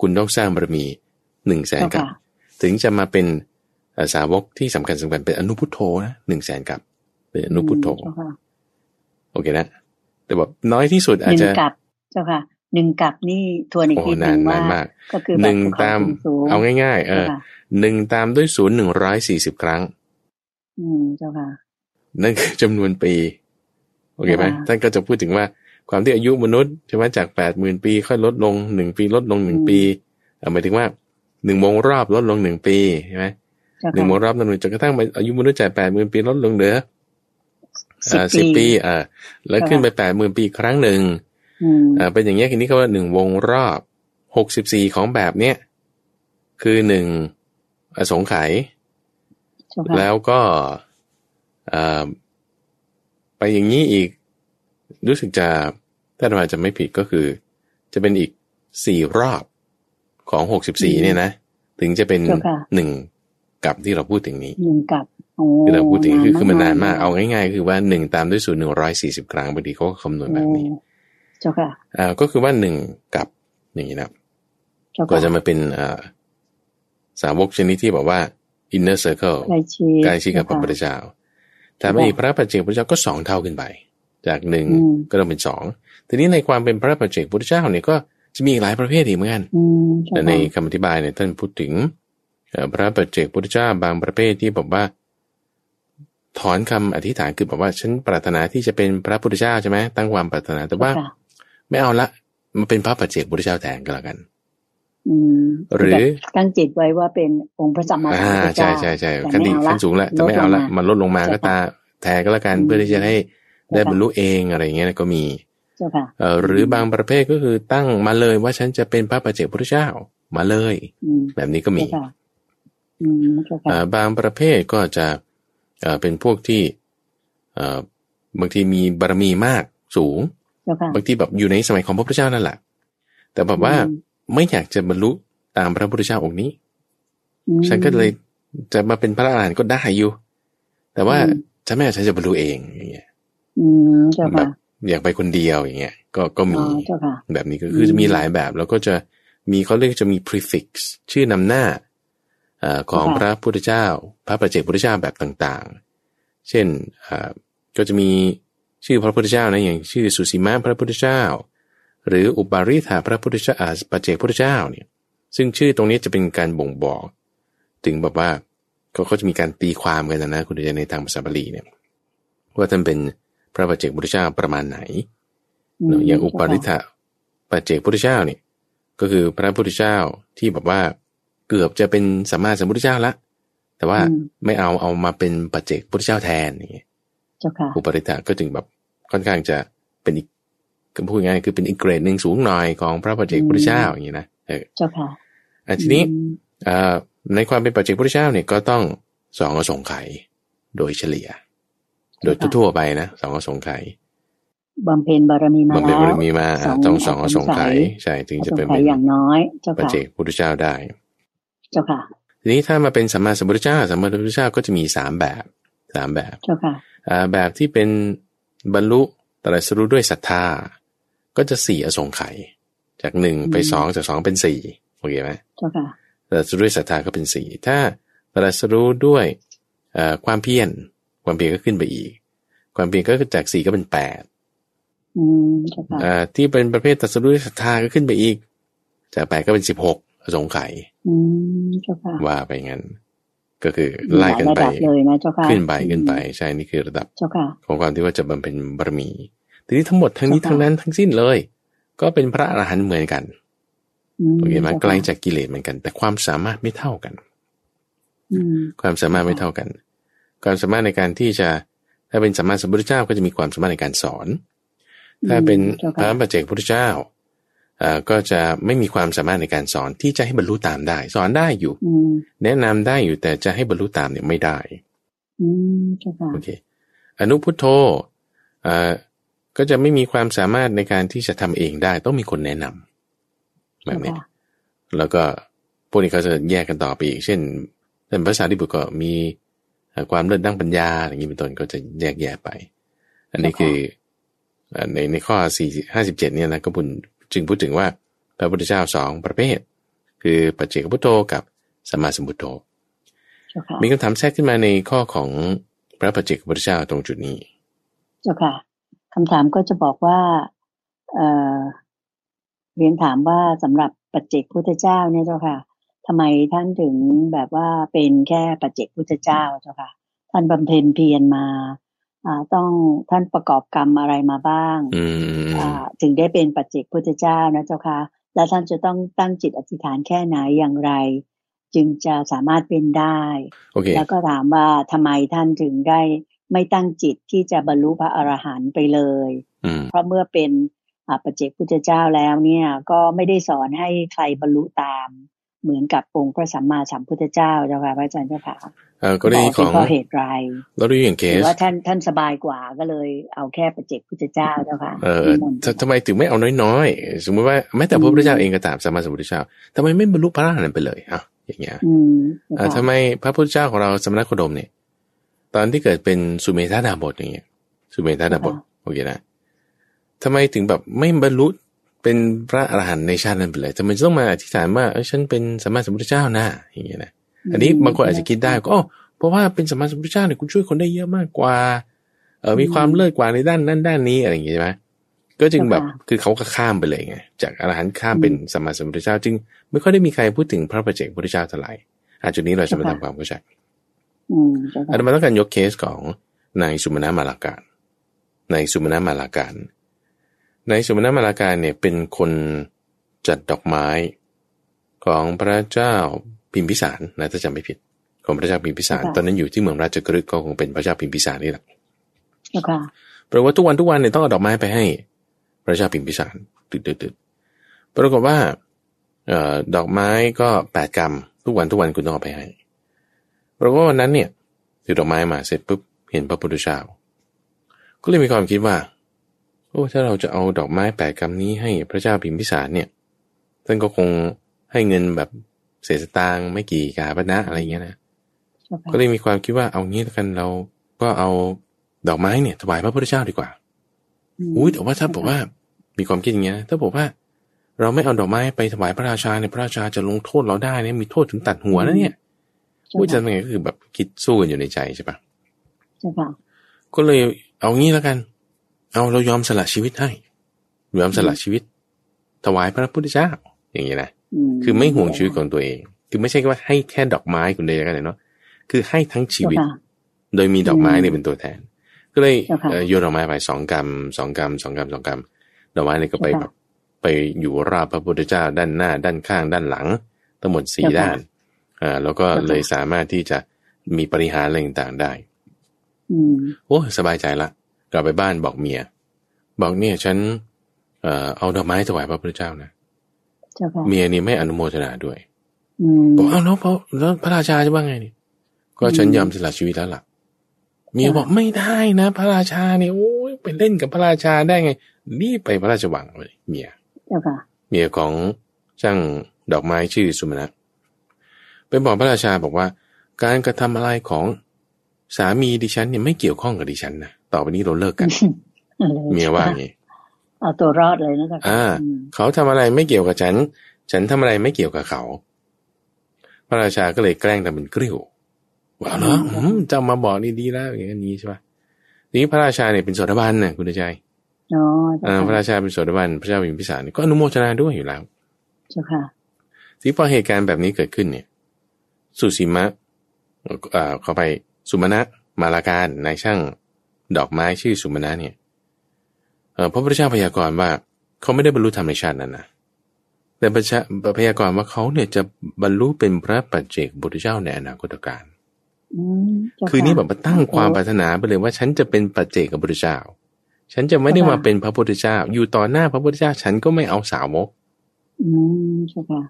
คุณต้องสร้างบารมีหนึ่งแสนกัป ถึงจะมาเป็นสาวกที่สำคัญสำคัญเป็นอนุพุทโธนะหนึ่งแสนกัป เป็นอนุพุทโธโอเคนะ แต่แบบน้อยที่สุดอาจจะกัปเจ้าค่ะ หนึ่งกัปนี่ทวนอีกทีนึงว่าก็คือหนึ่งตามเอาง่าย ๆ เออหนึ่งตามด้วยศูนย์หนึ่งร้อยสี่สิบครั้ง อืมเจ้าค่ะนั่นคือจำนวนปีโอเคไหมท่านก็จะพูดถึงว่าความที่อายุมนุษย์ใช่ไหมจากแปดหมื่นปี ค่อยลดลงหนึ่งปีลดลงหนึ่งปีหมายถึงว่าหนึ่งวงรอบลดลงหนึ่งปีใช่ไหมหนึ่งวงรอบนั้นจนกระทั่งอายุมนุษย์จากแปดหมื่นปีลดลงเหลือสิบปีอ่าแล้วขึ้นไปแปดหมื่นปีครั้งหนึ่ง อ่าเป็นอย่างเงี้ยทีนี้เขาว่าหนึ่งวงรอบหกสิบสี่ของแบบเนี้ยคือหนึ่งอสงไขยแล้วก็ไปอย่างนี้อีก รู้สึกจะถ้าเราจะไม่ผิดก็คือ จะเป็นอีกสี่รอบของหกสิบสี่เนี่ยนะ ถึงจะเป็นหนึ่งกับที่เราพูดถึงนี้หนึ่งกับคือเราพูดถึงคือคือมันนานมากเอาง่ายๆ คือว่าหนึ่งตามด้วยสูตรหนึ่งร้อยสี่สิบครั้งบางทีเขาก็คำนวณแบบนี้ เจ้าค่ะอ่าก็คือว่าหนึ่งกับอย่างนี้นะก็จะมาเป็นอ่าสาวกชนิดที่บอกว่า inner circle ใกล้ชิดกับพระพุทธเจ้าแต่ไม่พระปัจเจกพุทธเจ้าก็สองเท่าขึ้นไป จากหนึ่งก็ต้องเป็นสองทีนี้ในความเป็นพระปัจเจกพุทธเจ้าเนี่ยก็จะมีหลายประเภทอีกเหมือนกันแต่ในคำอธิบายเนี่ยท่านพูดถึงพระปัจเจกพุทธเจ้าบางประเภทที่บอกว่า ถอนคำอธิษฐานคือบอกว่าฉันปรารถนาที่จะเป็นพระพุทธเจ้าใช่ไหมตั้งความปรารถนาแต่ว่า ไม่เอาละมาเป็นพระปัจเจกพุทธเจ้าแทนก็แล้วกันหรือตั้งจิตไว้ว่าเป็นองค์พระสัมมาสัมพุทธเจ้าใช่ใช่ใช่ขั้นดีขั้นสูงแล้วจะไม่เอาละมันลดลงมาก็ตาแทนก็แล้วกันเพื่อที่จะให้ได้บรรลุเองอะไรเงี้ยก็มีเออหรือบางประเภทก็คือตั้งมาเลยว่าฉันจะเป็นพระปัจเจกพุทธเจ้ามาเลย แบบนี้ก็มีบางประเภทก็จะเป็นพวกที่บางทีมีบารมีมากสูง บางทีแบบอยู่ในสมัยของพระพุทธเจ้านั่นแหละ แต่แบบว่าไม่อยากจะบรรลุตามพระพุทธเจ้าองค์นี้ ฉันก็เลยจะมาเป็นพระอรหันต์ก็ได้อยู่ แต่ว่าฉันไม่อยากฉันจะบรรลุเองอย่างเงี้ยแบบอยากไปคนเดียวอย่างเงี้ย ก็ก็มีแบบนี้ก็คือจะมีหลายแบบ แล้วก็จะมีเขาเรียกจะมี prefix ชื่อนำหน้าอของพระพุทธเจ้า พระประเจกพุทธเจ้าแบบต่างๆ เช่นก็จะมี ชื่อพระพุทธเจ้านะอย่างชื่อสุสีมาพระพุทธเจ้า หรืออุปาริธาพระพุทธเจ้าปัจเจกพุทธเจ้าเนี่ยซึ่งชื่อตรงนี้จะเป็นการบ่งบอก ถึงแบบว่าเขาเขาจะมีการตีความกันนะคุณเจในทางภาษาบาลีเนี่ยว่าท่านเป็นพระปัจเจกพุทธเจ้าประมาณไหนอย่างอุปาริธาปัจเจกพุทธเจ้าเนี่ยก็คือพระพุทธเจ้าที่แบบว่าเกือบจะเป็นสัมมาสัมพุทธเจ้าละ แต่ว่าไม่เอาเอามาเป็นปัจเจกพุทธเจ้าแทนอย่างเงี้ย อุปาริธาก็จึงแบบค่อนข้างจะเป็นอีกก็พูดง่ายคือเป็นอีกเกรดหนึ่งสูงหน่อยของพระปัจเจกพุทธเจ้าอย่างนี้นะเออเจ้าค่ะทีนี้ในความเป็นปัจเจกพุทธเจ้าเนี่ยก็ต้องสองอสงไขยโดยเฉลี่ย โดยทั่วไปนะสองอสงไขยบำเพ็ญบารมีมาบำเพ็ญบารมีมาต้องสองอสงไขยใช่ถึงจะเป็นอย่างน้อยเจ้าค่ะปัจเจกพุทธเจ้าได้ เจ้าค่ะทีนี้ถ้ามาเป็นสัมมาสัมพุทธเจ้าสัมมาสัมพุทธเจ้าก็จะมีสามแบบสามแบบเจ้าค่ะ แบบที่เป็นบรรลุตรัสรู้ด้วยศรัทธา ก็จะสี่อสงไขยจากหนึ่งไปสองจากสองเป็นสี่โอเคไหมเจ้าค่ะตรัสรู้ด้วยศรัทธาก็เป็นสี่ถ้าตรัสรู้ด้วยความเพียรความเพียรก็ขึ้นไปอีก ความเพียรก็จากสี่ก็เป็นแปดที่เป็นประเภทตรัสรู้ด้วยศรัทธาก็ขึ้นไปอีก จากแปดก็เป็นสิบหกอสงไขยว่าไปงั้น ก็คือไล่กันไปขึ้นไปขึ้นไปใช่นี่คือระดับของความที่ว่าจะบำเพ็ญบารมีทีนี้ทั้งหมดทั้งนี้ทั้งนั้นทั้งสิ้นเลย ก็เป็นพระอรหันต์เหมือนกันโอเคไหมไกลจากกิเลสเหมือนกัน แต่ความสามารถไม่เท่ากันความสามารถไม่เท่ากัน ความสามารถในการที่จะถ้าเป็นสัมมาสัมพุทธเจ้าก็จะมีความสามารถในการสอน ถ้าเป็นพระปัจเจกพุทธเจ้า ก็จะไม่มีความสามารถในการสอนที่จะให้บรรลุตามได้ สอนได้อยู่ แนะนำได้อยู่แต่จะให้บรรลุตามเนี่ยไม่ได้โอเคอนุพุทโธก็จะไม่มีความสามารถในการที่จะทำเองได้ ต้องมีคนแนะนำแบบนี้แล้วก็พวกนี้เขาจะแยกกันต่อไปอีก เช่นเป็นภาษาที่บุตรก็มีความเลิศด้านปัญญาอย่างนี้เป็นต้นก็จะแยกแยะไป อันนี้คือในในข้อสี่ห้าสิบเจ็ดเนี่ยนะก็บุญ จึงพูดถึงว่าพระพุทธเจ้าสองประเภท คือปัจเจกพุทโธกับสมาสมุทโธ มีคำถามแทรกขึ้นมาในข้อของพระปัจเจกพุทธเจ้าตรงจุดนี้ เจ้าค่ะคำถามก็จะบอกว่าเเรียนถามว่าสำหรับปัจเจกพุทธเจ้าเนี่ยเจ้าค่ะทำไมท่านถึงแบบว่าเป็นแค่ปัจเจกพุทธเจ้าเจ้าค่ะ ท่านบำเพ็ญเพียรมาอ่า ต้องท่านประกอบกรรมอะไรมาบ้างอืมอ่าถึงได้เป็นปัจเจกพุทธเจ้านะเจ้าค่ะ แล้วท่านจะต้องตั้งจิตอธิษฐานแค่ไหนอย่างไร จึงจะสามารถเป็นได้โอเคแล้วก็ถามว่าทำไมท่านถึงได้ไม่ตั้งจิตที่จะบรรลุพระอรหันต์ไปเลยอืมเพราะเมื่อเป็นอ่าปัจเจกพุทธเจ้าแล้วเนี่ยก็ไม่ได้สอนให้ใครบรรลุตาม เหมือนกับองค์พระสัมมาสัมพุทธเจ้าเจ้าค่ะพระอาจารย์เจ้าค่ะเอ่อ กรณีขเป็นองเพราะเหตุไรเราดูอย่างเคหรือสว่าท่านท่านสบายกว่าก็เลยเอาแค่ปัจเจกพุทธเจ้าเจ้าค่ะเออนิมนต์ททำไมถึงไม่เอาน้อยๆ สมมติว่าแม้แต่พระพุทธเจ้าเองก็ตามสัมมาสัมพุทธเจ้าทำไมไม่บรรลุพระอรหันต์ไปเลยอะอย่างเงี้ยอืมเอ่อทำไมพระพุทธเจ้าของเราสมณโคดมเนี่ย ตอนที่เกิดเป็นสุเมธาดาบทอย่างเงี้ยสุเมธาดาบทโอเคนะทำไมถึงแบบไม่บรรลุเป็นพระอรหันต์ในชาตินั้นไปเลยทำไมจะต้องมาอธิษฐานว่าเอ้ยฉันเป็นสัมมาสัมพุทธเจ้านะอย่างเงี้ยนะ อันนี้บางคนอาจจะคิดได้ก็อ๋อเพราะว่าเป็นสัมมาสัมพุทธเจ้าเนี่ยคุณช่วยคนได้เยอะมากกว่าเออมีความเลิศกว่าในด้านนั้นด้านนี้อะไรอย่างงี้ใช่ไหมก็จึงแบบคือเขาก็ข้ามไปเลยไงจากอรหันต์ข้ามเป็นสัมมาสัมพุทธเจ้า จึงไม่ค่อยได้มีใครพูดถึงพระประเจกพุทธเจ้าเท่าไหร่อาจุดนี้เราจะมาทำความเข้าใจอืมเจ้าอาค่ะตมาต้องการยกเคสของนายสุมาณมาลาการนายสุมาณมาลาการนายสุมาณมาลาการเนี่ยเป็นคนจัดดอกไม้ของพระเจ้า พิมพิสารนะถ้าจำไม่ผิด ของพระเจ้าพิมพิสาร ตอนนั้นอยู่ที่เมืองราชกฤห์ก็คงเป็นพระเจ้าพิมพิสารนี่แหละเจ้าค่ะแปลว่าทุกวันทุกวันเนี่ยต้องเอาดอกไม้ไปให้พระเจ้าพิมพิสารตึดตึดตึดปรากฏว่าเอ่อดอกไม้ก็แปดกรัมทุกวันทุกวันคุณต้องเอาไปให้ปรากฏว่าวันนั้นเนี่ยถือดอกไม้มาเสร็จปุ๊บเห็นพระพุทธเจ้าก็เลยมีความคิดว่า โอ้ถ้าเราจะเอาดอกไม้แปดกรัมนี้ให้พระเจ้าพิมพิสารเนี่ยท่านก็คงให้เงินแบบ เศษสตางค์ไม่กี่กาบนะอะไรเงี้ยนะเจ้าค่ะก็เลยมีความคิดว่าเอางี้แล้วกันเราก็เอาดอกไม้เนี่ยถวายพระพุทธเจ้าดีกว่าอุ้ยแต่ว่าถ้าบอกว่ามีความคิดอย่างเงี้ยนะถ้าบอกว่า เราไม่เอาดอกไม้ไปถวายพระราชาเนี่ยพระราชาจะลงโทษเราได้เนี่ยมีโทษถึงตัดหัวนะเนี่ยเจ้าอุ้ยจะค่ะทำยังไงก็คือแบบคิดสู้กันอยู่ในใจใช่ปะเจ้าค่ะก็เลยเอางี้แล้วกัน เอาเรายอมสละชีวิตให้ยอมสละชีวิต ถวายพระพุทธเจ้าอย่างเงี้ยนะ คือไม่ห่วงชีวิตของตัวเอง คือไม่ใช่ว่าให้แค่ดอกไม้คนเดียวกันเลยเนาะคือให้ทั้งชีวิตเจ้าค่ะโดยมีดอกไม้เนี่ยเป็นตัวแทน ก็เลยเจ้าค่ะเอ่อโยนดอกไม้ไปสองกำสองกำสองกำสองกำดอกไม้เนี่ยก็ไปเจ้าแบค่ะบไปอยู่รอบพระพุทธเจ้าด้านหน้า ด้านข้างด้านหลังทั้งหมดสี่เจ้าค่ะด้านอ่าแล้วก็เจ้าค่ะเลยสามารถที่จะมีปริหารอะไรต่างๆได้อืมโอ้สบายใจละกลับไปบ้านบอกเมีย บอกเนี่ยฉันเอ่อเอาดอกไม้ถวายพระพุทธเจ้านะ เจ้าค่ะเมียนี่ไม่อนุโมทนาด้วยอืมบอกอ้าวแล้วพระแล้วพระราชาจะว่าไงนี่ ก็ฉันอืมยอมสละชีวิตแล้วล่ะเมียค่ะบอกไม่ได้นะ พระราชาเนี่ยโอ้ยไปเล่นกับพระราชาได้ไงรีบไปพระราชวังเลยเมียเจ้าค่ะเมียของช่างดอกไม้ชื่อสุมาณะไปบอกพระราชาบอกว่า การกระทำอะไรของสามีดิฉันเนี่ยไม่เกี่ยวข้องกับดิฉันนะต่อไปนี้เราเลิกกัน เมียว่าอย่างนี้ เอาตัวรอดเลยนะเจ้าค่ะอ่าอืมเขาทำอะไรไม่เกี่ยวกับฉัน ฉันทำอะไรไม่เกี่ยวกับเขา พระราชาก็เลยแกล้งทำเป็นกริ้วว่าเหรออืมจำมาบอกนี่ดีแล้วอย่างนี้ใช่ปะทีนี้พระราชาเนี่ยเป็นโสดาบันน่ะคุณใจอ๋อเจ้าอ่าพระค่ะราชาเป็นโสดาบันพระเจ้าพิมพิสารนี่ก็อนุโมทนาด้วยอยู่แล้ว เจ้าค่ะทีนี้พอเหตุการณ์แบบนี้เกิดขึ้นเนี่ย สุสีมะเอ่อเข้าไปสุมาณะมาลาการนายช่าง ดอกไม้ชื่อสุมาณะเนี่ยเอ่อ พระพุทธเจ้าพยากรณ์ว่าเขาไม่ได้บรรลุธรรมในชาตินั้นนะแต่พระชาพยากรณ์ว่าเขาเนี่ยจะบรรลุเป็นพระปัจเจกบุตรเจ้าในอนาคตการอืมเจ้าะคือนี่แบบมาตั้งความปรารถนาไปเลยว่าฉันจะเป็นปัจเจกกับพุทธเจ้า ฉันจะไม่ได้มาเป็นพระพุทธเจ้า อยู่ต่อหน้าพระพุทธเจ้า ฉันก็ไม่เอาสาวกอืมเจ้าค่ะ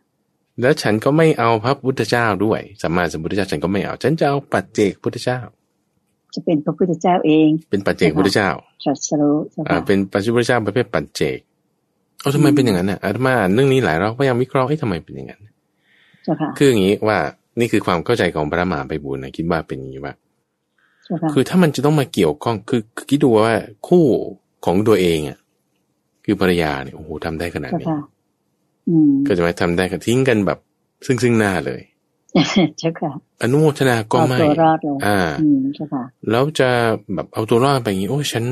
แล้วฉันก็ไม่เอาพระพุทธเจ้าด้วยสัมมาสัมพุทธเจ้าฉันก็ไม่เอา ฉันจะเอาปัจเจกพุทธเจ้า จะเป็นพระพุทธเจ้าเอง เป็นปัจเจกพุทธเจ้าตรัสรู้เจ้าอ่าค่ะเป็นปัจจุบันเจ้าประเภทปัจเจกเอาทำไมเป็นอย่างนั้นน่ะอาตมาอ่านเรื่องนี้หลายรอบพยายามวิเคราะห์ให้ทำไมเป็นอย่างนั้นเจ้าค่ะคืออย่างนี้ว่านี่คือความเข้าใจของพระมหาไปบูลย์นะคิดว่าเป็นอย่างนี้ว่าเจ้าค่ะคือถ้ามันจะต้องมาเกี่ยวข้องคือคือคิดดูว่าคู่ของตัวเองอะคือภรรยาเนี่ยโอ้โหทำได้ขนาดเจ้านี้ค่ะอืมก็จะมาทำได้กันทิ้งกันแบบซึ่งซึ่งหน้าเลย เจ้าค่ะอนุโมทนาก็เอาไม่ตัวรอดเลยอ่าอืมเจ้าค่ะแล้วจะแบบเอาตัวรอดไปอย่างนี้โอ้ฉัน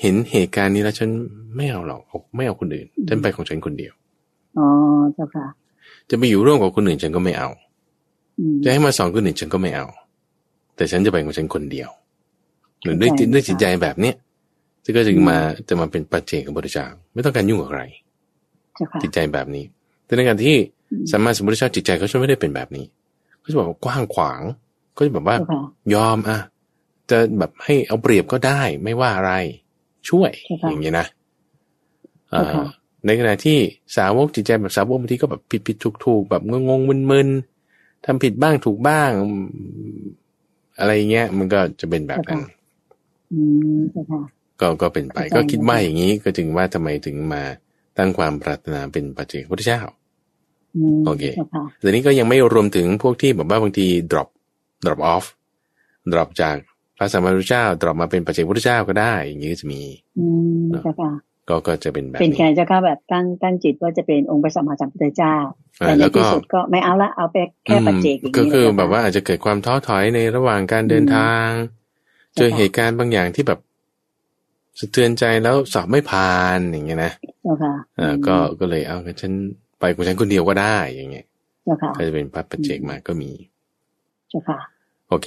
เห็นเหตุการณ์นี้แล้วฉันไม่เอาหรอกเอาไม่เอาคนอื่นฉันไปของฉันคนเดียวอ๋อเจ้าค่ะ จะไปอยู่ร่วมกับคนอื่นฉันก็ไม่เอาอืมจะให้มาสอนคนอื่นฉันก็ไม่เอา แต่ฉันจะไปของฉันคนเดียวหรือด้วยจิตด้วยจิตใจแบบเนี้ยจะก็จึงมาจะมาเป็นปัจเจกบริจาคไม่ต้องการยุ่งกับใครเจ้าค่ะจิตใจแบบนี้ แต่ในการที่สัมมาสัมพุทธเจ้าจิตใจเขาจะไม่ได้เป็นแบบนี้ เขาจะแบบว่ากว้างขวาง ก็จะแบบว่าเจ้าค่ะยอมอะ จะแบบให้เอาเปรียบก็ได้ไม่ว่าอะไร ช่วยใช่ค่ะอย่างนี้นะเอ่ใช่ค่ะอในขณะที่สาวกจิตใจแบบสาวกบางทีก็แบบผิดผิดถูกถูกแบบงงงมึนมึนๆทำผิดบ้างถูกบ้าง อะไรเงี้ย มันก็จะเป็นแบบนั้นอืมเจ้าค่ะก็ก็เป็นไปเข้าใจก็คิดว่าอย่างนี้ก็จึงว่าทำไมถึงมาตั้งความปรารถนาเป็นปัจเจกพุทธเจ้าอืม โอเคเจ้าค่ะแต่นี้ก็ยังไม่รวมถึงพวกที่แบบว่าบางที drop drop off drop จากพระสัมมาสัมพุทธเจ้า drop มาเป็นปัจเจกพุทธเจ้าก็ได้ อย่างนี้ก็จะมี อืมเจ้าค่ะก็ก็จะเป็นแบบเป็นนี้แค่เจ้าค่ะแบบตั้งตั้งจิตว่าจะเป็นองค์พระสัมมาสัมพุทธเจ้าอ่าแต่ในแล้วก็ที่สุดก็ไม่เอาละเอาไปแค่ปัจเจกอย่างก็นี้คือเลยแบบว่าอาจจะเกิดความท้อถอยในระหว่างการเดินทาง เจอเหตุการณ์บางอย่างที่แบบสะเทือนใจแล้วสอบไม่ผ่านอย่างเงี้ยนะเจ้าค่ะอ่าก็ก็เลยเอางั้นฉัน ไปของฉันคนเดียวก็ได้อย่างเงี้ยเจ้าค่ะก็จะเป็นพระปัจเจกมาก็มีเจ้าค่ะโอเค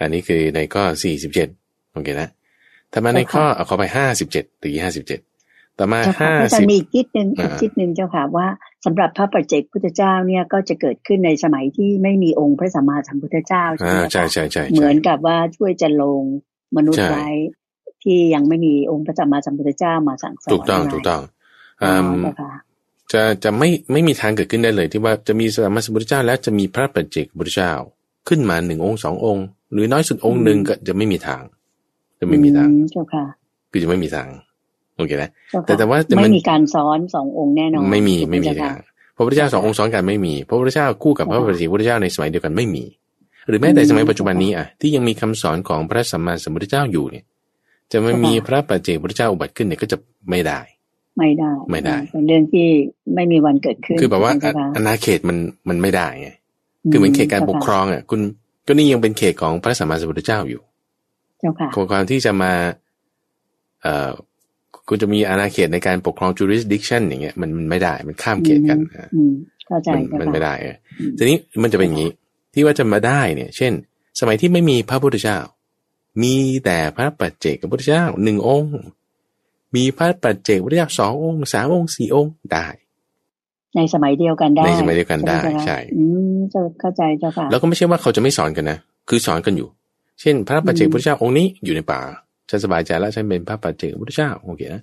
อันนี้คือในข้อสี่สิบเจ็ดโอเคนะถ้ามาในเจ้าค่ะข้อเอาขอไปห้าสิบเจ็ดหรือห้าสิบเจ็ดต่อมาเจ้าค่ะห้าพระอาจารสิบย์มีอีกนิดนึงอ่าอีกนิดนึงเจ้าค่ะว่าสำหรับพระปัจเจกพุทธเจ้าเนี่ยก็จะเกิดขึ้นในสมัยที่ไม่มีองค์พระสัมมาสัมพุทธเจ้าใช่อ่าไหมใช่คะใช่ใช่เหใช่มือนกับว่าช่วยจะลงมนุษใช่ย์ไว้ที่ยังไม่มีองค์พระสัมมาสัมพุทธเจ้ามาสั่งสอนถูกต้องะไรถูกต้องอ๋ออืมเจ้าค่ะจะจะไม่ไม่มีทางเกิดขึ้นได้เลย ที่ว่าจะมีสมมาสัมพุทธเจ้า แล้วจะมีพระปัจเจกพุทธเจ้า ขึ้นมาหนึ่งองค์สององค์ หรือน้อยสุดองค์หนึ่งก็จะไม่มีทาง จะไม่มีทางอืเจ้าค่ะคือจะไม่มีทางโอเคนะเจ้ค่ะแต่แต่ว่าจะมันไม่มีการซ้อนสององค์แน่นอนไม่มีถูกหไม่มีเจ้าทาค่ะงพระพุทธเจ้าสององค์ซ้อนกันไม่มีพระพุทธเจ้าคู่กับพระปัจเจกพุทธเจ้าในสมัยเดียวกันไม่มี หรือแม้แต่อืมสมัยปัจจุบันนี้อะที่ยังมีคำสอนของพระสัมมาสัมพุทธเจ้าอยู่เนี่ย จะไม่มีพระปัจเจกพุทธเจ้าอุบัติขึ้นเนี่ยก็จะไม่ได้ ไม่ได้ ไม่ได้เป็นเรื่องที่ไม่มีวันเกิดขึ้น คือแบบว่าเจ้ค่ะอาณาเขตมันมันไม่ได้ไงคือเหมือนเขตการปกครองอะ คุณก็นี่ยังเป็นเขตของพระสัมมาสัมพุทธเจ้าอยู่เจ้าค่ะของความที่จะมา เอ่อคุณจะมีอาณาเขตในการปกครอง jurisdiction อย่างเงี้ยมันมันไม่ได้มันข้ามเขตกันอะอืมเข้าใจมันเจ้ามันค่ะไม่ได้เอออืมทีนี้มันจะเป็นอย่างนี้ ที่ว่าจะมาได้เนี่ย เช่น สมัยที่ไม่มีพระพุทธเจ้า มีแต่พระปัจเจกพุทธเจ้าหนึ่งองค์ มีพระปัจเจกพุทธเจ้าสององค์สามองค์สี่องค์ได้ ในสมัยเดียวกันได้ ในสมัยเดียวกันได้หมเจ้าค่ะใช่อืมเจ้าเข้าใจเจ้าค่ะแล้วก็ไม่ใช่ว่าเขาจะไม่สอนกันนะคือสอนกันอยู่ เช่น พระปัจเจกพุทธเจ้าองค์นี้อยู่ในป่าฉันสบายใจแล้วฉันเป็นพระปัจเจกพุทธเจ้าโอเคนะ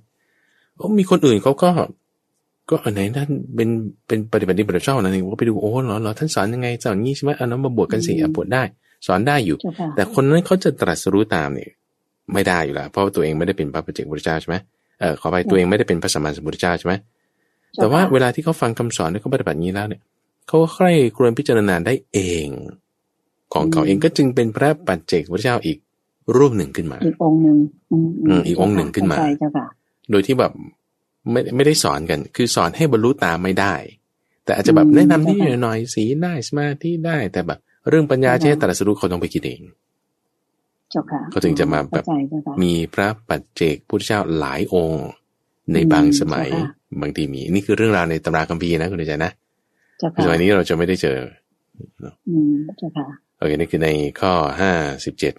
โอ้มีคนอื่นเขาก็ ก็อันไหนท่านเป็นเป็นปฏิบัติดีปฏิบัติชอบนะนี่ก็ไปดูโอ้เหรอเหรอท่านสอนยังไงสอนงี้ใช่ไหมเอาน้ำมาบวชกันสิอืมอะบวชได้ สอนได้อยู่เจ้าค่ะแต่คนนั้นเขาจะตรัสรู้ตามเนี่ยไม่ได้อยู่แล้วเพราะว่าตัวเองไม่ได้เป็นพระปัจเจกพุทธเจ้าใช่ไหม เออขอไปตัวเองไม่ได้เป็นพระสัมมาสัมพุทธเจ้าใช่ไหมแต่ว่าเวลาที่เขาฟังคำสอนแล้วเขาปฏิบัตินี้แล้วเนี่ยเขาก็ใคร่ครวญพิจารณาได้เอง ของเขาเองก็จึงเป็นพระปัจเจกพุทธเจ้าอีกรูปหนึ่งขึ้นมา อีกองค์หนึ่งอืมอืมอีกองค์หนึ่งขึ้นมาเข้ใจเจ้าค่ะโดยที่แบบไม่ไม่ได้สอนกัน คือสอนให้บรรลุตามไม่ได้ แต่อาจจะแบบอืมแนะนำที่เข้าใจหน่อยๆสีได้สมาธิได้แต่แบบ เรื่องปัญญาเข้าใจจะให้ตรัสรู้เขาต้องไปคิดเอง เจ้าค่ะเขาถึงจะมาแบบเข้ใจเจ้าค่ะมีพระปัจเจกพุทธเจ้าหลายองค์ ในบางสมัยเจ้าค่ะบางทีมี นี่คือเรื่องราวในตำราคัมภีร์นะคุณใจนะเจ้าสค่ะมัยนี้เราจะไม่ได้เจออืมเจ้าค่ะโอเคนี่คือในข้อห้าสิบเจ็ด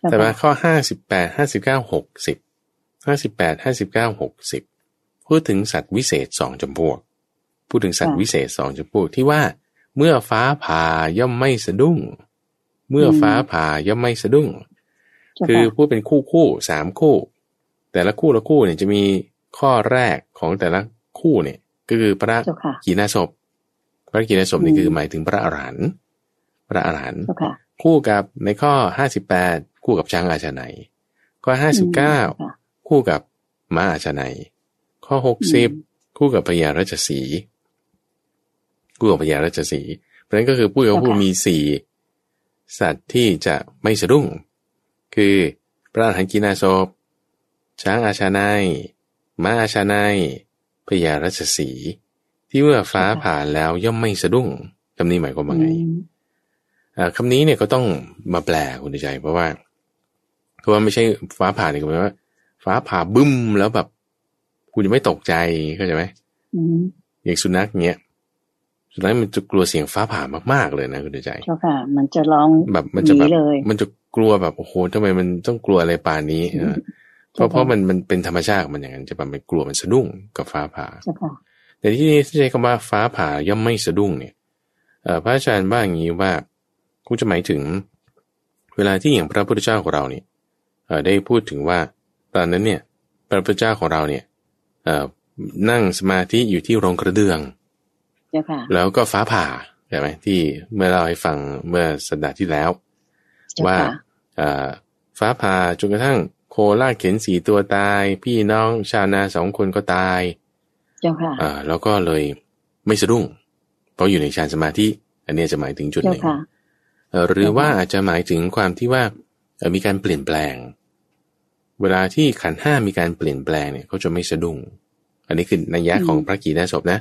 เจ้าแต่มาค่ะข้อห้าสิบแปดห้าสิบเก้าหกสิบห้าสิบแปดห้าสิบเก้าหกสิบพูดถึงสัตว์วิเศษสองจำพวก พูดถึงสัตว์วิเศษสองจำพวกที่ว่าเมื่อฟ้าผ่าย่อมไม่สะดุ้ง เมื่อฟ้าผ่าย่อมไม่สะดุ้งเจ้าคือค่ะพูดเป็นคู่คู่สามคู่ แต่ละคู่ละคู่เนี่ยจะมีข้อแรกของแต่ละคู่เนี่ย ก็คือพระเจ้าค่ะกีนาศพ พระกีนาศพนี่อืมคือหมายถึงพระอรหันต์พระอรหันต์เจ้าค่ะคู่กับในข้อห้าสิบแปดคู่กับช้างอาชาไนยข้อห้าสิบเก้าอืมจ้าค่ะคู่กับม้าอาชาไนยข้อหกสิบอืมคู่กับพญาราชสีห์คู่กับพญาราชสีห์เพราะฉะนั้นก็คือผู้กับผู้มีสี่ สัตว์ที่จะไม่สะดุ้ง คือพระอรหันต์กินาศพช้างอาชาไนยม้าอาชาไนยพญาราชสีห์ที่เมื่อฟ้าผ่าแล้วย่อมไม่สะดุ้งคำนี้หมายความว่าไงอืมอ่าคำนี้เนี่ยก็ต้องมาแปลคุณใจ เพราะว่าเพราะว่าไม่ใช่ฟ้าผ่าเนี่ยก็หมายว่า ฟ้าผ่าบึ้มแล้วแบบ คุณจะไม่ตกใจเข้าใจไหมอืมอย่างสุนัขเนี้ย สุดท้ายมันจะกลัวเสียงฟ้าผ่ามากๆเลยนะคุณใจเจ้าค่ะ มันจะร้องแบบมันจะแบบหเลยมันจะกลัวแบบโอ้โหทำไมมันต้องกลัวอะไรป่านนี้เออเพราะเพราะมันมันเป็นธรรมชาติของมันอย่างนั้นจะแบบมันกลัวมันสะดุ้งกับฟ้าผ่าเจ้าค่ะแต่ที่นี่ที่ใช้คำว่าฟ้าผ่าย่อมไม่สะดุ้งเนี่ยเอ่อพระอาจารย์ว่าอย่างนี้ว่าคงจะหมายถึง เวลาที่อย่างพระพุทธเจ้าของเราเนี่ยเอ่อได้พูดถึงว่าตอนนั้นเนี่ย พระพุทธเจ้าของเราเนี่ยเอ่อนั่งสมาธิอยู่ที่โรงกระเดืองเจ้าค่ะ แล้วก็ฟ้าผ่าใช่ไหมที่เมื่อเราให้ฟังเมื่อสัปดาห์ที่แล้วเจ้าว่าค่ะเอ่อฟ้าผ่าจนกระทั่งโคลากเข็นสีตัวตาย พี่น้องชาวนาสองคนก็ตาย เจ้าค่ะอ่าแล้วก็เลยไม่สะดุ้ง เพราะอยู่ในฌานสมาธิ อันเนี้ยจะหมายถึงจุดเจ้าหนึ่งค่ะเอ่อหรือว่าอาจจะหมายถึงความที่ว่าเอ่อมีการเปลี่ยนแปลง เวลาที่ขันธ์ห้ามีการเปลี่ยนแปลงเนี่ยเขาจะไม่สะดุ้ง อันนี้คือนัยยะของพระกีนาศพนะ